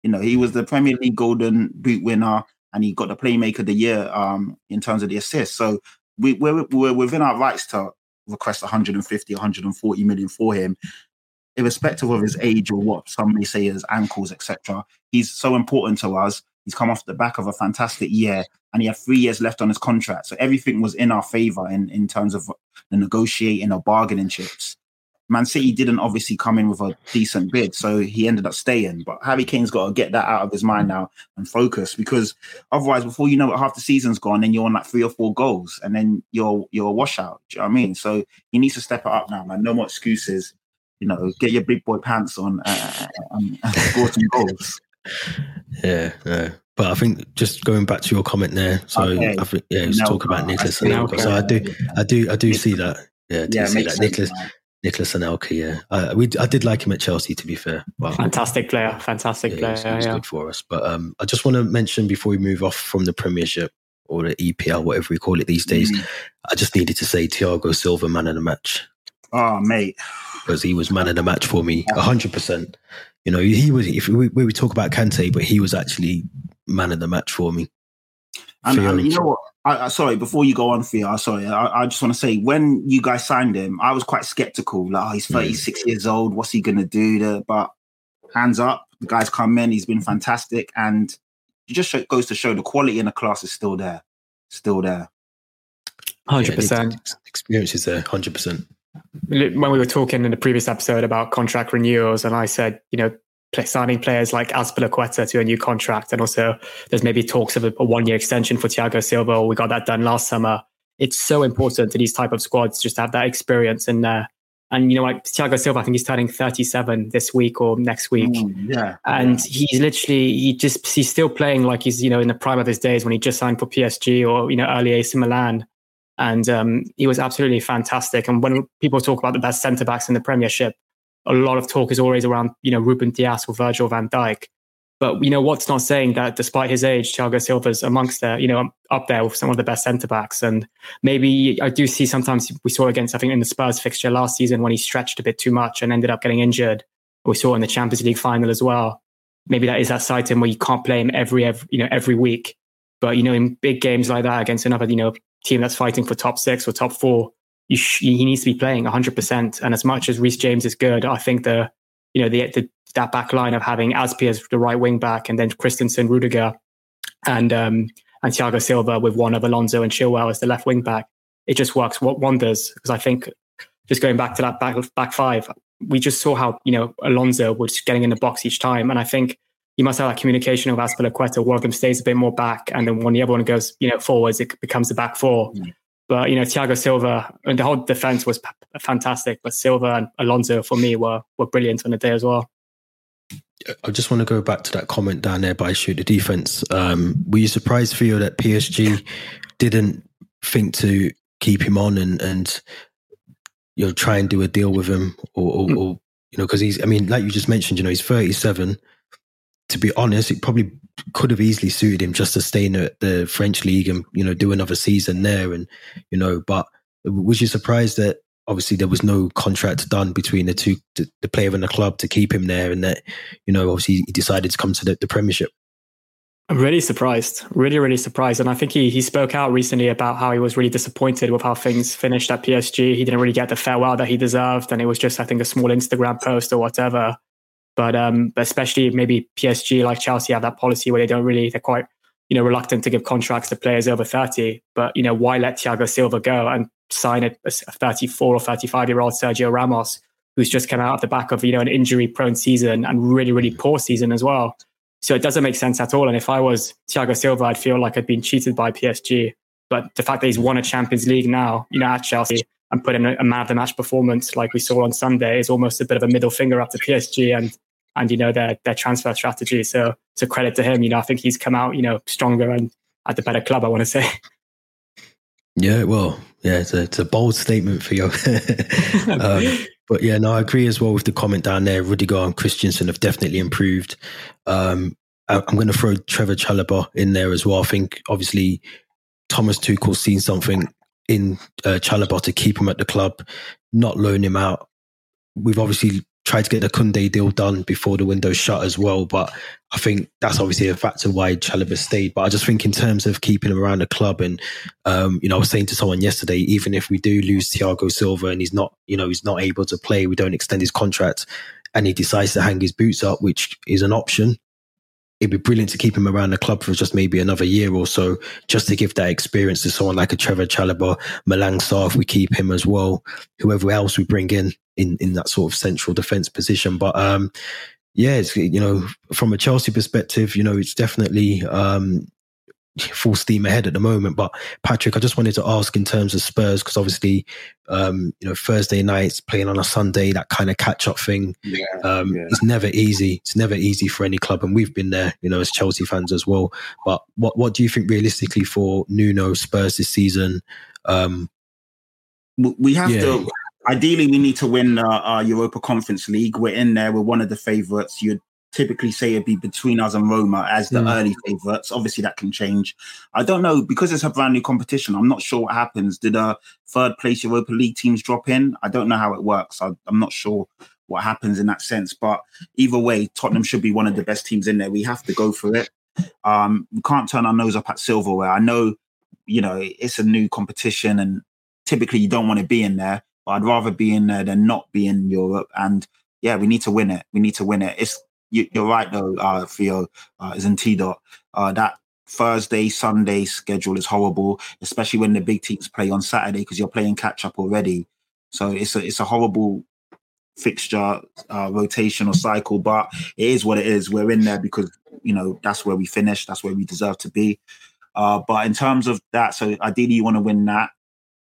You know, he was mm. the Premier League golden boot winner and he got the playmaker of the year um, in terms of the assists. So we, we're, we're within our rights to request 150, 140 million for him irrespective of his age or what some may say his ankles, etc. He's so important to us. He's come off the back of a fantastic year and he had three years left on his contract. So everything was in our favor in, in terms of the negotiating or bargaining chips. Man City didn't obviously come in with a decent bid, so he ended up staying. But Harry Kane's got to get that out of his mind now and focus because otherwise, before you know it, half the season's gone, and you're on like three or four goals, and then you're you're a washout. Do you know what I mean? So he needs to step it up now, man. No more excuses you know, get your big boy pants on uh, and, *laughs* and score some goals. Yeah, yeah. But I think just going back to your comment there, so okay. I think yeah, was talk about Nicholas Anelka. So I do, I do, I do see that. Yeah, I do yeah, see that. Nicholas, Nicholas Anelka. Yeah, I, we, I did like him at Chelsea. To be fair, well, fantastic player, fantastic yeah, player. He's, he's yeah. good for us. But um, I just want to mention before we move off from the Premiership or the EPL, whatever we call it these days, mm. I just needed to say Thiago Silva man of the match. Oh, mate because he was man of the match for me, hundred percent. You know, he was. If we, we talk about Kante, but he was actually man of the match for me. And, and you know what? I, I, sorry, before you go on, Theo, sorry, I, I just want to say when you guys signed him, I was quite skeptical. Like, oh, he's 36 mm. years old. What's he going to do? To, but hands up, the guy's come in. He's been fantastic, and it just show, goes to show the quality in the class is still there, still there. Hundred yeah, percent experience is there. Hundred percent when we were talking in the previous episode about contract renewals, and I said, you know, signing players like Azpilicueta to a new contract, and also there's maybe talks of a, a one-year extension for Thiago Silva. We got that done last summer. It's so important to these type of squads just to have that experience in there. And you know, like Thiago Silva, I think he's turning 37 this week or next week. Mm, yeah. And yeah. he's literally he just he's still playing like he's you know in the prime of his days when he just signed for PSG or you know early AC Milan and um, he was absolutely fantastic. And when people talk about the best centre backs in the Premiership, a lot of talk is always around you know Ruben Dias or Virgil Van Dijk. But you know what's not saying that despite his age, Thiago Silva's amongst there, you know, um, up there with some of the best centre backs. And maybe I do see sometimes we saw against I think in the Spurs fixture last season when he stretched a bit too much and ended up getting injured. We saw in the Champions League final as well. Maybe that is that side him where you can't play him every, every you know every week. But you know, in big games like that against another, you know, team that's fighting for top six or top four, sh- he needs to be playing 100%. And as much as Reece James is good, I think the, you know, the, the that back line of having Azpi as the right wing back and then Christensen, Rudiger, and um, and Thiago Silva with one of Alonso and Chilwell as the left wing back, it just works what wonders. Because I think just going back to that back back five, we just saw how you know Alonso was getting in the box each time, and I think you must have that communication with Azpilicueta. One of them stays a bit more back, and then when the other one goes, you know, forwards, it becomes the back four. Mm. But you know, Thiago Silva and the whole defense was p- fantastic. But Silva and Alonso for me were were brilliant on the day as well. I just want to go back to that comment down there by shoot the defense. Um, were you surprised, Theo, that PSG didn't think to keep him on and and you know try and do a deal with him, or, or, mm. or you know, because he's I mean, like you just mentioned, you know, he's thirty seven to be honest, it probably could have easily suited him just to stay in the, the, French league and you know do another season there, and you know. But was you surprised that obviously there was no contract done between the two, the, the player and the club to keep him there, and that you know obviously he decided to come to the, the Premiership? I'm really surprised, really, really surprised. And I think he he spoke out recently about how he was really disappointed with how things finished at PSG. He didn't really get the farewell that he deserved, and it was just, I think, a small Instagram post or whatever. But um, especially maybe PSG like Chelsea have that policy where they don't really they're quite you know reluctant to give contracts to players over 30. But you know why let Thiago Silva go and sign a, a 34 or 35 year old Sergio Ramos who's just come out of the back of you know an injury prone season and really really poor season as well. So it doesn't make sense at all. And if I was Thiago Silva, I'd feel like I'd been cheated by PSG. But the fact that he's won a Champions League now, you know, at Chelsea and put in a, a man of the match performance like we saw on Sunday is almost a bit of a middle finger up to PSG. And and you know their their transfer strategy. So it's a credit to him. You know, I think he's come out you know stronger and at the better club. I want to say. *laughs* Yeah, well, yeah, it's a, it's a bold statement for you. *laughs* um, but yeah, no, I agree as well with the comment down there. Rudiger and Christensen have definitely improved. Um, I'm going to throw Trevor Chalobah in there as well. I think obviously Thomas Tuchel's seen something in uh, Chalobah to keep him at the club, not loan him out. We've obviously tried to get the Koundé deal done before the window shut as well, but I think that's obviously a factor why Chalobah stayed. But I just think in terms of keeping him around the club, and um, you know, I was saying to someone yesterday, even if we do lose Thiago Silva and he's not, you know, he's not able to play, we don't extend his contract, and he decides to hang his boots up, which is an option it'd be brilliant to keep him around the club for just maybe another year or so, just to give that experience to someone like a Trevor Chalobah, Malang Sarr, if we keep him as well, whoever else we bring in in, in that sort of central defence position. But um, yeah, it's, you know, from a Chelsea perspective, you know, it's definitely um, full steam ahead at the moment. But Patrick, I just wanted to ask in terms of Spurs because obviously, um, you know, Thursday nights playing on a Sunday, that kind of catch up thing, yeah, um, yeah. it's never easy. It's never easy for any club, and we've been there, you know, as Chelsea fans as well. But what what do you think realistically for Nuno Spurs this season? Um, we have yeah. to. Ideally, we need to win uh, Europa Conference League. We're in there. We're one of the favourites. You'd typically say it'd be between us and Roma as the mm. early favourites. Obviously, that can change. I don't know because it's a brand new competition. I'm not sure what happens. Did a third place Europa League teams drop in? I don't know how it works. I, I'm not sure what happens in that sense. But either way, Tottenham should be one of the best teams in there. We have to go for it. Um, we can't turn our nose up at silverware. I know, you know, it's a new competition, and typically you don't want to be in there. But I'd rather be in there than not be in Europe. And yeah, we need to win it. We need to win it. It's you, are right though, uh, Theo, uh, is in T dot. Uh, that Thursday, Sunday schedule is horrible, especially when the big teams play on Saturday because you're playing catch up already. So it's a it's a horrible fixture uh, rotation or cycle, but it is what it is. We're in there because you know that's where we finish. That's where we deserve to be. Uh, but in terms of that, so ideally you want to win that.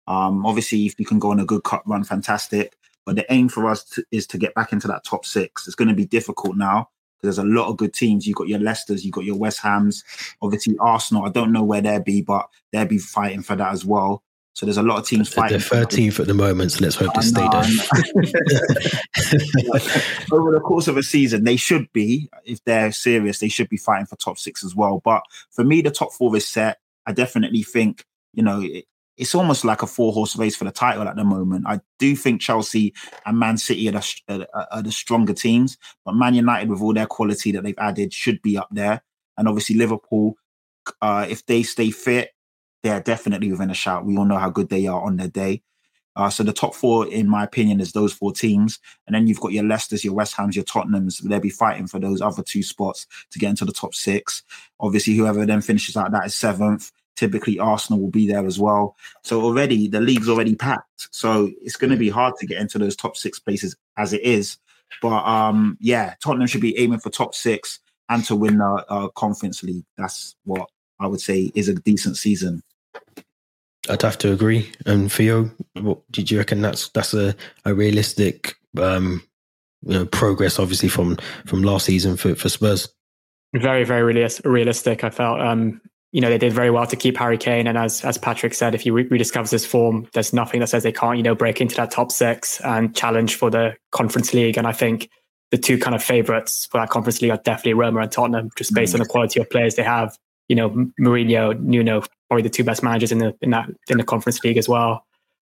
Um, obviously, if you can go on a good cup run, fantastic. But the aim for us to, is to get back into that top six. It's going to be difficult now because there's a lot of good teams. You've got your Leicesters, you've got your West Hams, obviously Arsenal. I don't know where they'll be, but they'll be fighting for that as well. So there's a lot of teams fighting. They're 13th at the moment, so let's hope they stay there. *laughs* Over the course of a season, they should be, if they're serious, they should be fighting for top six as well. But for me, the top four is set. I definitely think, you know, it's almost like a four horse race for the title at the moment. I do think Chelsea and Man City are the, are the stronger teams, but Man United, with all their quality that they've added, should be up there. And obviously, Liverpool, uh, if they stay fit, they're definitely within a shout. We all know how good they are on their day. Uh, so the top four, in my opinion, is those four teams, and then you've got your Leicesters, your West Hams, your Tottenhams. They'll be fighting for those other two spots to get into the top six. Obviously, whoever then finishes out that is seventh typically Arsenal will be there as well. So already the league's already packed. So it's going to be hard to get into those top six places as it is. But um, yeah, Tottenham should be aiming for top six and to win the uh, Conference League. That's what I would say is a decent season. I'd have to agree. And Theo, what did you reckon? That's that's a, a realistic um, you know, progress, obviously from from last season for, for Spurs. Very, very realistic. I felt um, you know, they did very well to keep Harry Kane. And as as Patrick said, if he re- rediscovers his form, there's nothing that says they can't, you know, break into that top six and challenge for the Conference League. And I think the two kind of favourites for that Conference League are definitely Roma and Tottenham, just based mm. on the quality of players they have. You know, Mourinho, Nuno, probably the two best managers in the in that in the Conference League as well.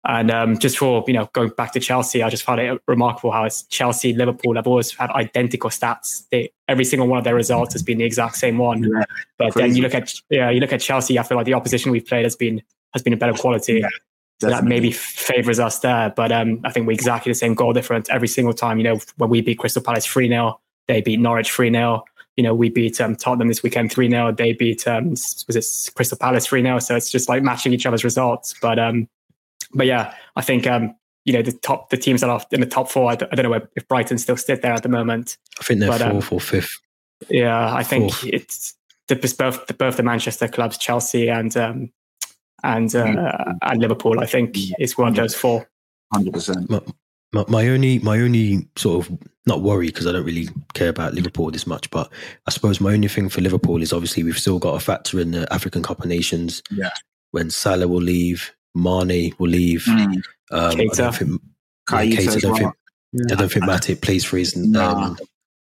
And um, just for you know going back to Chelsea, I just found it remarkable how it's Chelsea, Liverpool have always had identical stats. They, every single one of their results has been the exact same one. Yeah, but crazy. then you look at yeah, you look at Chelsea. I feel like the opposition we've played has been has been a better quality. Yeah, so that maybe favors us there. But um, I think we're exactly the same goal difference every single time. You know, when we beat Crystal Palace three 0 they beat Norwich three 0 you know, we beat um, Tottenham this weekend 3 0. They beat, um, was it Crystal Palace 3 0? So it's just like matching each other's results. But um, but yeah, I think um, you know the top the teams that are in the top four. I don't, I don't know if Brighton still sit there at the moment. I think they're but, fourth um, or fifth. Yeah, I think fourth. it's the, both the, both the Manchester clubs, Chelsea and um, and uh, mm-hmm. and Liverpool. I think is one of those four. Hundred percent. My, my only my only sort of not worry because I don't really care about Liverpool this much, but I suppose my only thing for Liverpool is obviously we've still got a factor in the African Cup of Nations. Yeah. When Salah will leave, Mane will leave. Mm. Um, I don't think, Keita, I don't think, yeah. I don't think plays for his um,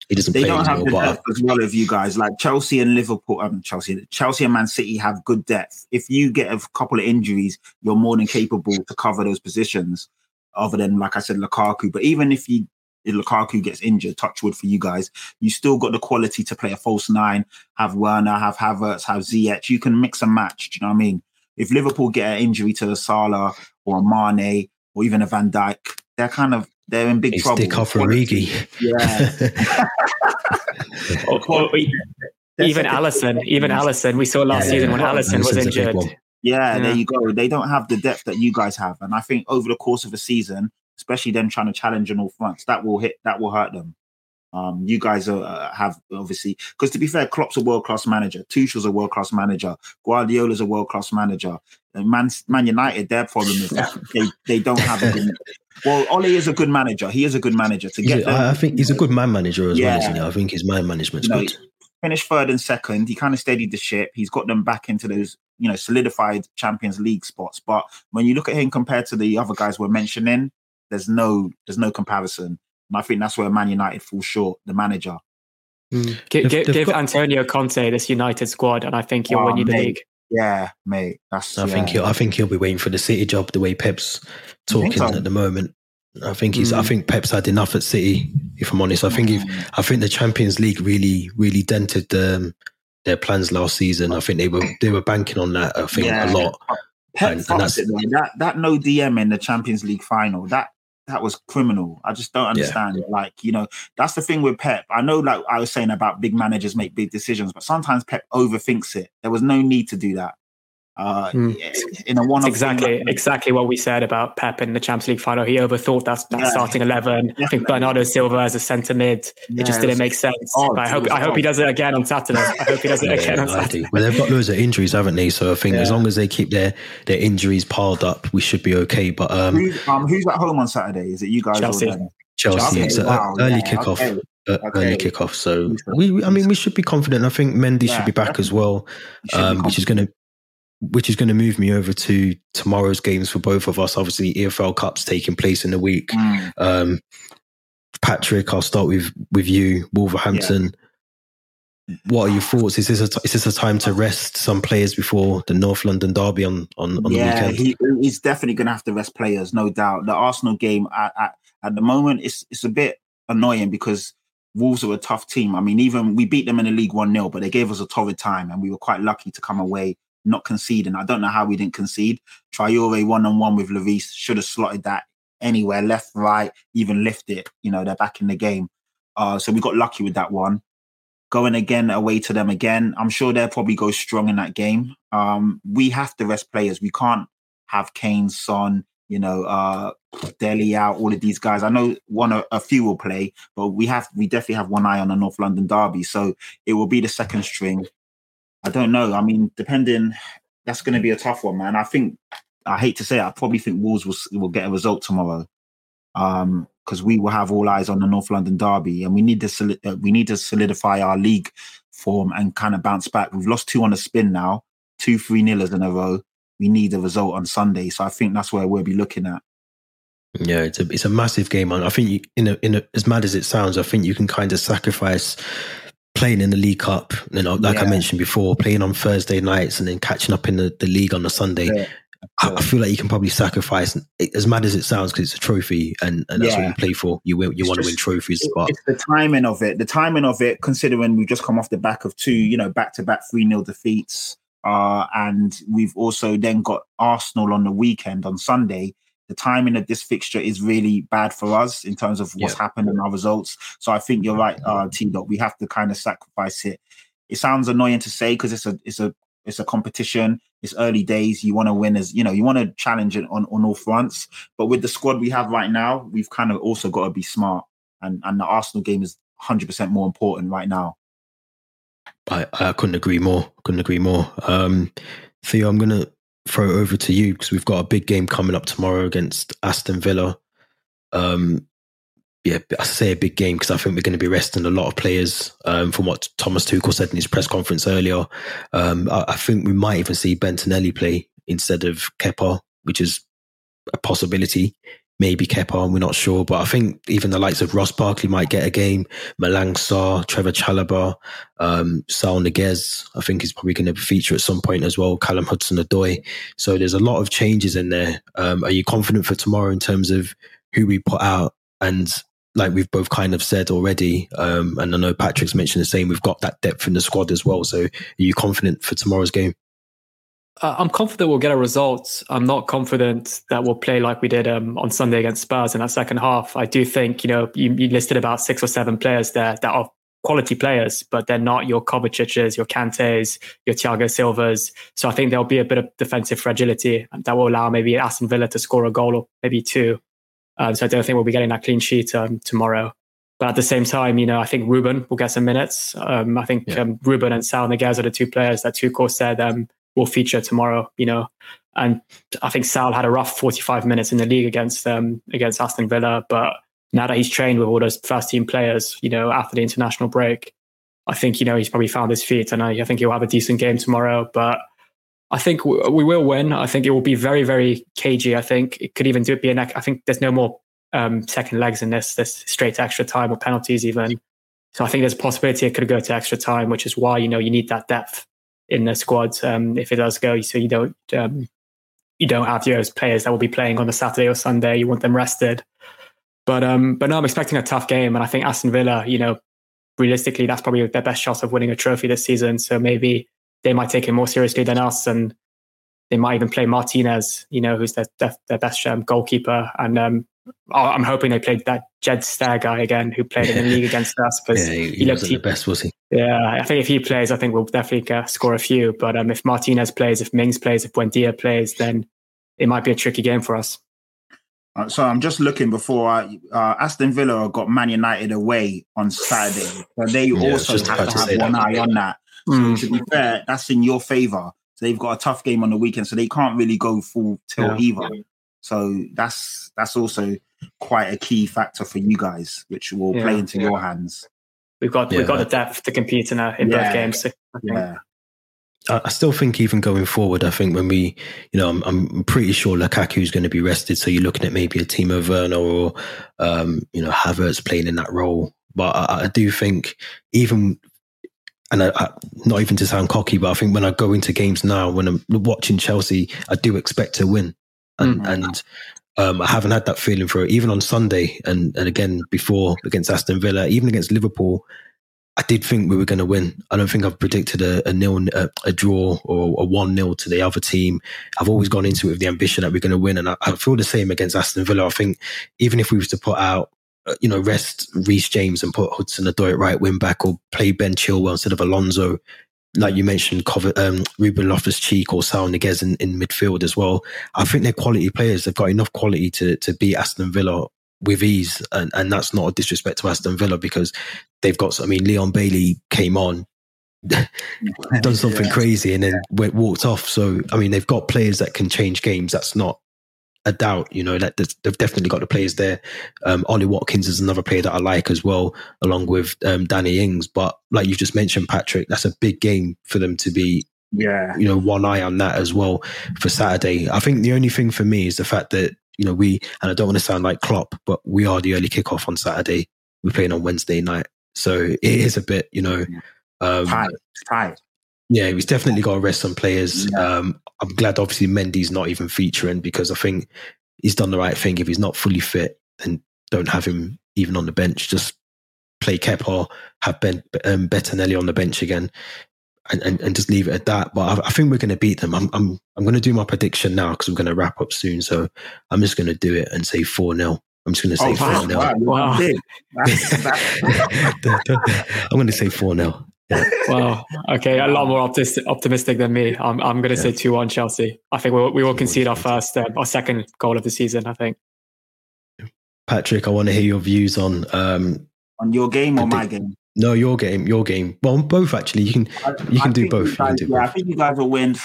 he doesn't they play don't have the But depth as well of you guys. Like Chelsea and Liverpool, um, Chelsea, Chelsea and Man City have good depth. If you get a couple of injuries, you're more than capable to cover those positions. Other than, like I said, Lukaku. But even if you if Lukaku gets injured, touch wood for you guys, you still got the quality to play a false nine, have Werner, have Havertz, have Ziyech. You can mix and match. Do you know what I mean? If Liverpool get an injury to a Salah or a Mane or even a Van Dijk, they're kind of they're in big it's trouble. Divock Origi. Yeah. *laughs* Or- or even Alisson, even Alisson. We saw last Yeah, season yeah, when yeah. Alisson was Alisson's a big injured. Yeah, Yeah. there you go. They don't have the depth that you guys have, and I think over the course of a season, especially them trying to challenge on all fronts, that will hit. That will hurt them. Um, you guys are, uh, have obviously because to be fair, Klopp's a world class manager, Tuchel's a world class manager, Guardiola's a world class manager. And Man, Man United, their problem is *laughs* they, they don't have a good. Well, Ole is a good manager. He is a good manager to get a- them. I think he's a good man manager as Yeah. well, isn't he? I think his man management's good. finished third and second. He kind of steadied the ship. He's got them back into those, you know, solidified Champions League spots. But when you look at him compared to the other guys we're mentioning, there's no there's no comparison. And I think that's where Man United fall short. The manager. Give, They've- give, they've give got- Antonio Conte this United squad, and I think you'll Oh, win you the mate. league. Yeah, mate. That's I think he'll, I think he'll be waiting for the City job the way Pep's talking so? at the moment. I think he's. I Mm. think Pep's had enough at City. If I'm honest, I think if Mm. I think the Champions League really really dented um, their plans last season. I think they were they were banking on that. I think Yeah. a lot. Pep and- and that's- it. That that no DM in the Champions League final. That that was criminal. I just don't understand. Like you know, that's the thing with Pep. I know, like I was saying about big managers make big decisions, but sometimes Pep overthinks it. There was no need to do that. Uh, Hmm. In a one It's exactly exactly what we said about Pep in the Champions League final. He overthought that, that Yeah. starting eleven. I think Bernardo Silva as a centre mid. It just didn't make sense. odd. But I hope I hope he does it again on Saturday. I hope he does it again Yeah, on Saturday. Well, they've got loads of injuries, haven't they? So I think as long as they keep their their injuries piled up, we should be okay. But um, Who's, um, who's at home on Saturday? Is it you guys? Chelsea. Chelsea, Chelsea, it's an wow, early yeah, kickoff. okay. uh, early Okay. kickoff. So we, we- I mean, we should be confident. I think Mendy Yeah, should be back as well, You should be um, which is going to which is going to move me over to tomorrow's games for both of us. Obviously, EFL Cup's taking place in the week. Mm. Um, Patrick, I'll start with with you. Wolverhampton. What are your thoughts? Is this a t- is this a time to rest some players before the North London derby on on, on yeah, the weekend? he, he's definitely going to have to rest players, no doubt. The Arsenal game at, at, at the moment, it's it's a bit annoying because Wolves are a tough team. I mean, even we beat them in the league 1 0, but they gave us a torrid time and we were quite lucky to come away not conceding. I don't know how we didn't concede. Traore one on one with Lloris should have slotted that anywhere, left, right, even lift it. You know, they're back in the game. Uh, so we got lucky with that one. Going again away to them again, I'm sure they'll probably go strong in that game. Um, we have to rest players. We can't have Kane, Son, you know, uh, Dele out, all of these guys. I know one, a, a few will play, but we have, we definitely have one eye on the North London derby. So it will be the second string. I don't know. I mean, depending, that's going to be a tough one, man. I think, I hate to say it, I probably think Wolves will, will get a result tomorrow. Um, because we will have all eyes on the North London derby, and we need to uh, we need to solidify our league form and kind of bounce back. We've lost two on a spin now, two three nilers in a row. We need a result on Sunday, so I think that's where we'll be looking at. Yeah, it's a it's a massive game, and I think you, in a, in a, as mad as it sounds, I think you can kind of sacrifice playing in the League Cup. You know, like I mentioned before, playing on Thursday nights and then catching up in the, the league on a Sunday. Yeah. I, I feel like you can probably sacrifice, as mad as it sounds, because it's a trophy and, and that's what you play for. You win, you It's want to win trophies, It- but it's the timing of it. The timing of it, considering we've just come off the back of two, you know, back to back three 0 defeats, uh, and we've also then got Arsenal on the weekend on Sunday. The timing of this fixture is really bad for us in terms of what's Yeah. happened in our results. So I think you're right, uh, T. Dot. We have to kind of sacrifice it. It sounds annoying to say because it's a it's a it's a competition. It's early days. You want to win as you know. You want to challenge it on on all fronts. But with the squad we have right now, we've kind of also got to be smart. And and the Arsenal game is 100 percent more important right now. I, I couldn't agree more. Couldn't agree more. Um, Theo, I'm going to throw it over to you because we've got a big game coming up tomorrow against Aston Villa. Um, yeah, I say a big game because I think we're going to be resting a lot of players. Um, from what Thomas Tuchel said in his press conference earlier, um, I, I think we might even see Bettinelli play instead of Kepa, which is a possibility. Maybe Kepa, we're not sure. But I think even the likes of Ross Barkley might get a game. Malang Sarr, Trevor Chalobah, um, Saul Niguez, I think is probably going to feature at some point as well. Callum Hudson Odoi. So there's a lot of changes in there. Um, are you confident for tomorrow in terms of who we put out? And like we've both kind of said already, um, and I know Patrick's mentioned the same, we've got that depth in the squad as well. So are you confident for tomorrow's game? Uh, I'm confident we'll get a result. I'm not confident that we'll play like we did um, on Sunday against Spurs in that second half. I do think, you know, you, you, listed about six or seven players there that are quality players, but they're not your Kovacic's, your Kantes, your Thiago Silvas. So I think there'll be a bit of defensive fragility that will allow maybe Aston Villa to score a goal or maybe two. Um, so I don't think we'll be getting that clean sheet um, tomorrow. But at the same time, you know, I think Ruben will get some minutes. Um, I think yeah. Um, Ruben and Saul Niguez are the two players that Tuchel said um, will feature tomorrow. You know, and I think Saul had a rough 45 minutes in the league against um, against Aston Villa, but now that he's trained with all those first team players, you know, after the international break, I think you know he's probably found his feet, and I, I think he'll have a decent game tomorrow. But I think we, will win. I think it will be very very cagey. I think it could even do it be an. I think there's no more um, second legs in this. There's straight extra time or penalties even. So I think there's a possibility it could go to extra time, which is why you know you need that depth in the squad um, if it does go. So you don't um, you don't have those players that will be playing on a Saturday or Sunday. You want them rested. But um, but no, I'm expecting a tough game, and I think Aston Villa, you know, realistically, that's probably their best shot of winning a trophy this season. So maybe they might take it more seriously than us, and they might even play Martinez, you know, who's their their, their best um, goalkeeper, and um, I'm hoping they played that Jed Steer guy again, who played in the league against *laughs* us. Because yeah, he, he, looked he, the best, was he? Yeah, I think if he plays, I think we'll definitely uh, score a few. But um, if Martinez plays, if Mings plays, if Buendia plays, then it might be a tricky game for us. Uh, so I'm just looking before I, uh, Aston Villa got Man United away on Saturday, but they yeah, also have to have one that. eye on that. Mm. To be fair, that's in your favour. So they've got a tough game on the weekend, so they can't really go full tilt yeah. either. So that's that's also quite a key factor for you guys, which will yeah, play into yeah. your hands. We've got yeah. we've got the depth to compete in, a, in both games. yeah. I still think even going forward, I think when we, you know, I'm, I'm pretty sure Lukaku is going to be rested. So you're looking at maybe a Timo Werner or, um, you know, Havertz playing in that role. But I, I do think even, and I, I, not even to sound cocky, but I think when I go into games now, when I'm watching Chelsea, I do expect to win and mm. and um, I haven't had that feeling for it. Even on Sunday, and and again before against Aston Villa, even against Liverpool, I did think we were going to win. I don't think I've predicted a, a nil, a, a draw or a one nil to the other team. I've always gone into it with the ambition that we're going to win, and I, I feel the same against Aston Villa. I think even if we was to put out uh, you know, rest Reece James and put Hudson-Odoi at right wing back or play Ben Chilwell instead of Alonso like you mentioned, um, Ruben Loftus Cheek or Saul Niguez in, in midfield as well. I think they're quality players. They've got enough quality to to beat Aston Villa with ease, and and that's not a disrespect to Aston Villa because they've got. I mean, Leon Bailey came on. *laughs* done something crazy and then went, walked off. So I mean, they've got players that can change games. That's not a doubt. You know that they've definitely got the players there. Um, Ollie Watkins is another player that I like as well, along with um, Danny Ings. But like you've just mentioned, Patrick, that's a big game for them to be. Yeah, you know, one eye on that as well for Saturday. I think the only thing for me is the fact that you know we, and I don't want to sound like Klopp, but we are the early kickoff on Saturday. We're playing on Wednesday night, so it is a bit, you know, um, tight, tight. Yeah, he's definitely got to rest some players. Yeah. Um, I'm glad, obviously, Mendy's not even featuring because I think he's done the right thing. If he's not fully fit, then don't have him even on the bench. Just play Kepa, have Ben um, Bettinelli on the bench again, and, and, and just leave it at that. But I, I think we're going to beat them. I'm I'm I'm going to do my prediction now because we're going to wrap up soon. So I'm just going to do it and say four 0 I'm just going to say oh, 4 0. Wow. *laughs* wow. *laughs* *laughs* I'm going to say 4 0. Wow. Okay, a lot more optimistic, optimistic than me. I'm, I'm going to yeah. say two one Chelsea. I think we'll, we will concede our first, uh, our second goal of the season. I think. Patrick, I want to hear your views on um, on your game or my game. No, your game, your game. Well, both actually. You can you can I do both. Guys, do yeah, both. I think you guys will win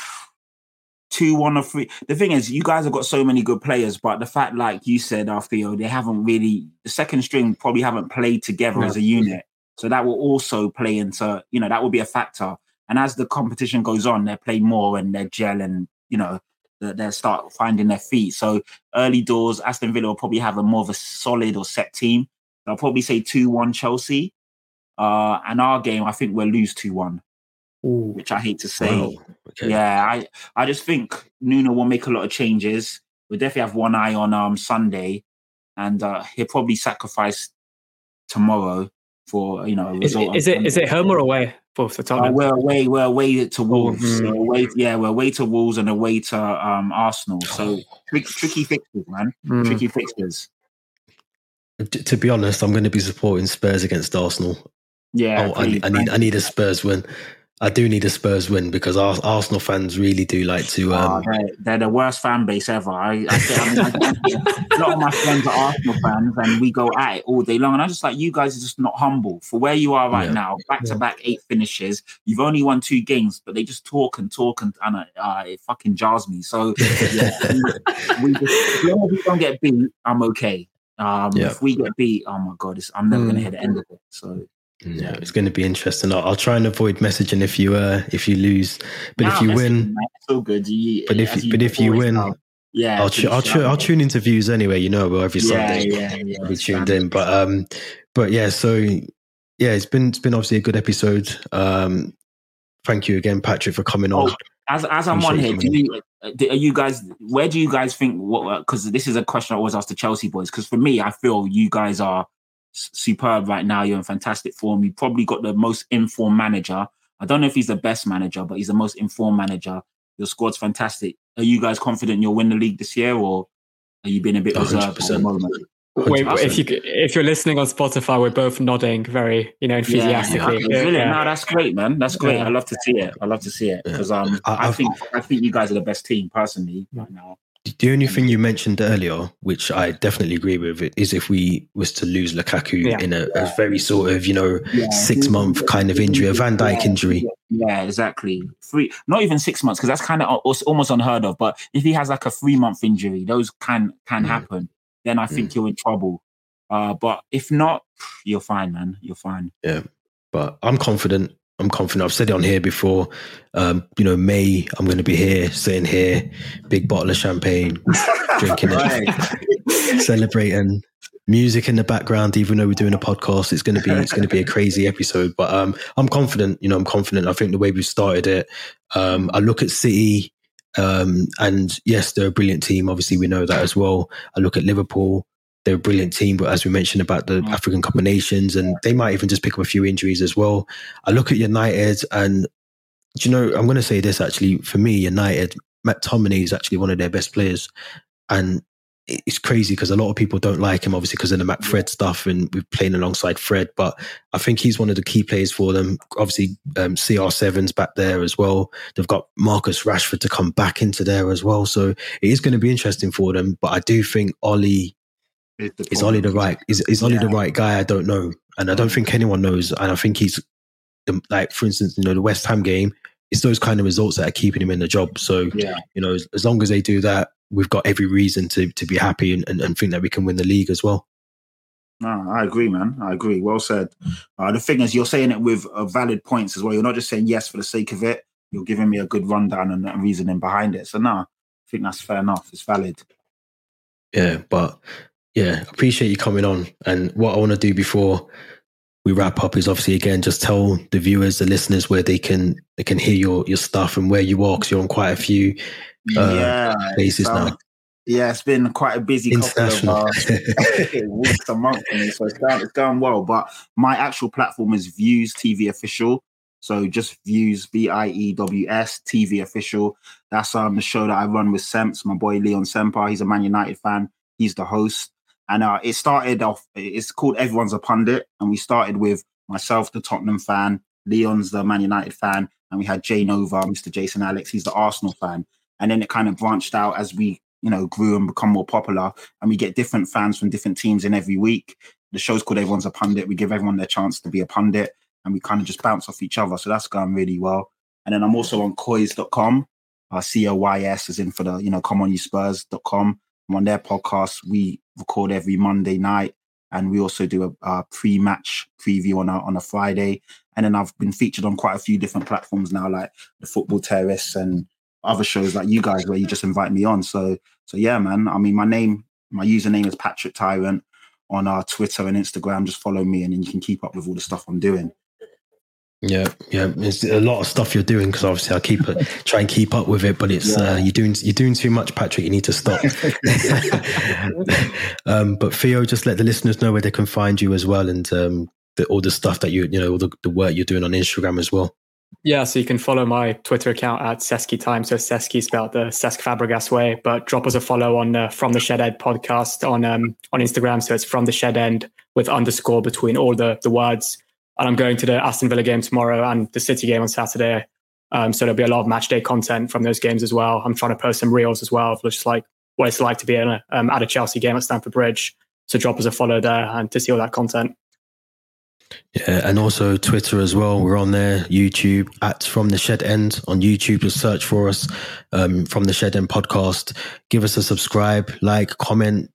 two, one, or three. The thing is, you guys have got so many good players, but the fact, like you said, after you, they haven't really the second string probably haven't played together yeah. as a unit. So that will also play into, you know, that will be a factor. And as the competition goes on, they play more and they gel and, you know, they'll start finding their feet. So early doors, Aston Villa will probably have a more of a solid or set team. I'll probably say two one Chelsea. Uh, and our game, I think we'll lose two one, which I hate to say. Wow. Okay. Yeah, I I just think Nuno will make a lot of changes. We'll definitely have one eye on um Sunday, and uh, he'll probably sacrifice tomorrow for you know. Is, is it is it home or away for, for Tottenham? Uh, we're away. We're away to Wolves. Mm. away, yeah, we're away to Wolves and away to um, Arsenal. So tricky, tricky fixtures, man. Mm. Tricky fixtures. To be honest, I'm going to be supporting Spurs against Arsenal. Yeah, oh, I, I, need I need a Spurs win. I do need a Spurs win because our Arsenal fans really do like to. Ah, um... Oh, they're, they're, the worst fan base ever. I, I, I mean, a lot of my friends are Arsenal fans, and we go at it all day long. And I'm just like, you guys are just not humble for where you are right yeah. now. Back to back eight finishes. You've only won two games, but they just talk and talk, and, and uh, it fucking jars me. So *laughs* yeah, we, we just, as long as we don't get beat, I'm okay. Um, yeah. If we get beat, oh my god, I'm never mm. going to hit the end of it. So yeah, it's going to be interesting. I'll, I'll, try and avoid messaging if you uh if you lose, but if you win, so good. You, but if but if you win, now. yeah, I'll tu- I'll, tu- I'll tune into views anyway. You know, every Sunday yeah, yeah, I'll be tuned in. But um, but yeah, so yeah, it's been it's been obviously a good episode. Um, thank you again, Patrick, for coming on. Oh, as as I'm on here, do you, are you guys? Where do you guys think? What? Because this is a question I always ask the Chelsea boys. Because for me, I feel you guys are superb right now. You're in fantastic form. You probably got the most informed manager. I don't know if he's the best manager, but he's the most informed manager. Your squad's fantastic. Are you guys confident you'll win the league this year, or are you being a bit reserved at the moment? Wait, if you if you're listening on Spotify, we're both nodding very, you know, enthusiastically. Yeah, yeah. No, that's great, man. That's great. Yeah. I love to see it. I love to see it because um, I, I, think I think you guys are the best team personally right now. The only thing you mentioned earlier, which I definitely agree with, is if we was to lose Lukaku yeah. in a, a, very sort of you know yeah. six month kind of injury, a Van Dijk injury. Yeah, exactly. Three, not even six months, because that's kind of almost unheard of. But if he has like a three month injury, those can can mm. happen. Then I think mm. you're in trouble. Uh, but if not, you're fine, man. You're fine. Yeah, but I'm confident. I'm confident. I've said it on here before. Um, you know, May, I'm going to be here, sitting here, big bottle of champagne, *laughs* drinking it, *laughs* celebrating. Music in the background, even though we're doing a podcast, it's going to be it's going to be a crazy episode. But um, I'm confident. You know, I'm confident. I think the way we started it. Um, I look at City, um, and yes, they're a brilliant team. Obviously, we know that as well. I look at Liverpool they're a brilliant team, but as we mentioned about the mm. African Cup of Nations, and they might even just pick up a few injuries as well. I look at United, and do you know, I'm going to say this actually. For me, United, McTominay is actually one of their best players, and it's crazy because a lot of people don't like him, obviously because of the McFred stuff, and we're playing alongside Fred. But I think he's one of the key players for them. Obviously, um, CR7's back there as well. They've got Marcus Rashford to come back into there as well, so it is going to be interesting for them. But I do think Ole is Ole the right is is Ole yeah. the right guy? I don't know, and I don't think anyone knows. And I think he's like, for instance, you know, the West Ham game. It's those kind of results that are keeping him in the job. So, yeah. you know, as, as long as they do that, we've got every reason to to be happy and, and, and think that we can win the league as well. No, I agree, man. I agree. Well said. Uh, the thing is, you're saying it with uh, valid points as well. You're not just saying yes for the sake of it. You're giving me a good rundown and, and reasoning behind it. So, no, I think that's fair enough. It's valid. Yeah, but yeah, appreciate you coming on. And what I want to do before we wrap up is obviously again just tell the viewers, the listeners where they can they can hear your your stuff and where you are because you're on quite a few uh, yeah, places now. Yeah, it's been quite a busy International. couple of uh, *laughs* *laughs* weeks a month for me, so it's going, it's going well. But my actual platform is Views TV Official. So just Views B I E W S TV Official. That's um the show that I run with Semps, my boy Leon Semper. He's a Man United fan. He's the host. And uh, it started off, it's called Everyone's a Pundit. And we started with myself, the Tottenham fan, Leon's the Man United fan, and we had Jay Nova, Mr. Jason Alex, he's the Arsenal fan. And then it kind of branched out as we, you know, grew and become more popular. And we get different fans from different teams in every week. The show's called Everyone's a Pundit. We give everyone their chance to be a pundit and we kind of just bounce off each other. So that's going really well. And then I'm also on coys.com, uh, C O Y S, is in for the, you know, come on you Spurs.com. I'm on their podcast. We record every Monday night, and we also do a, a pre-match preview on a on a Friday. And then I've been featured on quite a few different platforms now, like the Football Terrace and other shows like you guys where you just invite me on. So so yeah, man. I mean, my name, my username is Patrick Tyrant on our Twitter and Instagram. Just follow me, and then you can keep up with all the stuff I'm doing. Yeah, yeah, it's a lot of stuff you're doing because obviously I keep it, *laughs* try and keep up with it, but it's yeah. uh, you're doing you're doing too much, Patrick. You need to stop. *laughs* *laughs* um, but Theo, just let the listeners know where they can find you as well, and um, the, all the stuff that you you know, all the, the work you're doing on Instagram as well. Yeah, so you can follow my Twitter account at Cesky Time. So Cesky spelled the Cesc Fabregas way, but drop us a follow on uh, From the Shed End podcast on um, on Instagram. So it's From the Shed End with underscore between all the the words and I'm going to the Aston Villa game tomorrow and the City game on Saturday. Um, so there'll be a lot of match day content from those games as well. I'm trying to post some reels as well, of just like what it's like to be in a, um, at a Chelsea game at Stamford Bridge. So drop us a follow there and to see all that content. Yeah, and also Twitter as well. We're on there, YouTube at From the Shed End on YouTube. Just search for us um, from the Shed End podcast. Give us a subscribe, like, comment,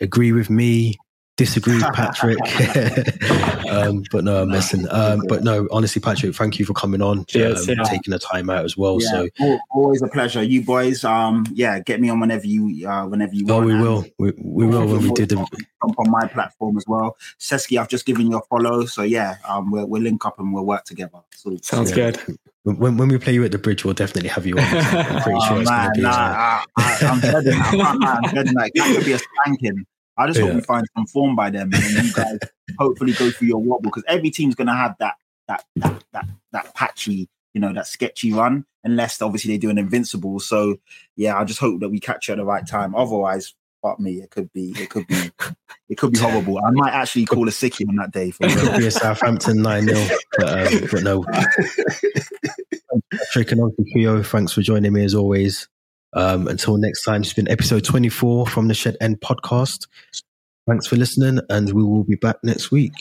agree with me, disagree with Patrick. *laughs* *laughs* um, but no, I'm messing. Um, but no, honestly, Patrick, thank you for coming on, Cheers, um, yeah. taking the time out as well. Yeah, so always a pleasure. You boys, um, yeah, get me on whenever you, uh, whenever you. Oh, want. we will. We, we will when we did the. Jump on my platform as well, Cesky. I've just given you a follow, so yeah, um, we'll, we'll link up and we'll work together. So, Sounds yeah. good. When, when we play you at the bridge, we'll definitely have you on. I'm pretty *laughs* sure oh, it's going to be. Nah, I, am dreading that. I'm dreading that. That could be a spanking. I just yeah. hope we find some form by them, and then you guys *laughs* hopefully go through your wobble because every team's gonna have that that that that that patchy, you know, that sketchy run, unless obviously they do an invincible. So yeah, I just hope that we catch you at the right time. Otherwise, fuck me, it could be it could be it could be *laughs* horrible. I might actually call a sickie on that day. For it could be a Southampton nine 0 but, um, but no. *laughs* Patrick and Theo, thanks for joining me as always. Um, until next time, it's been episode 24 from the Shed End podcast. Thanks for listening, and we will be back next week.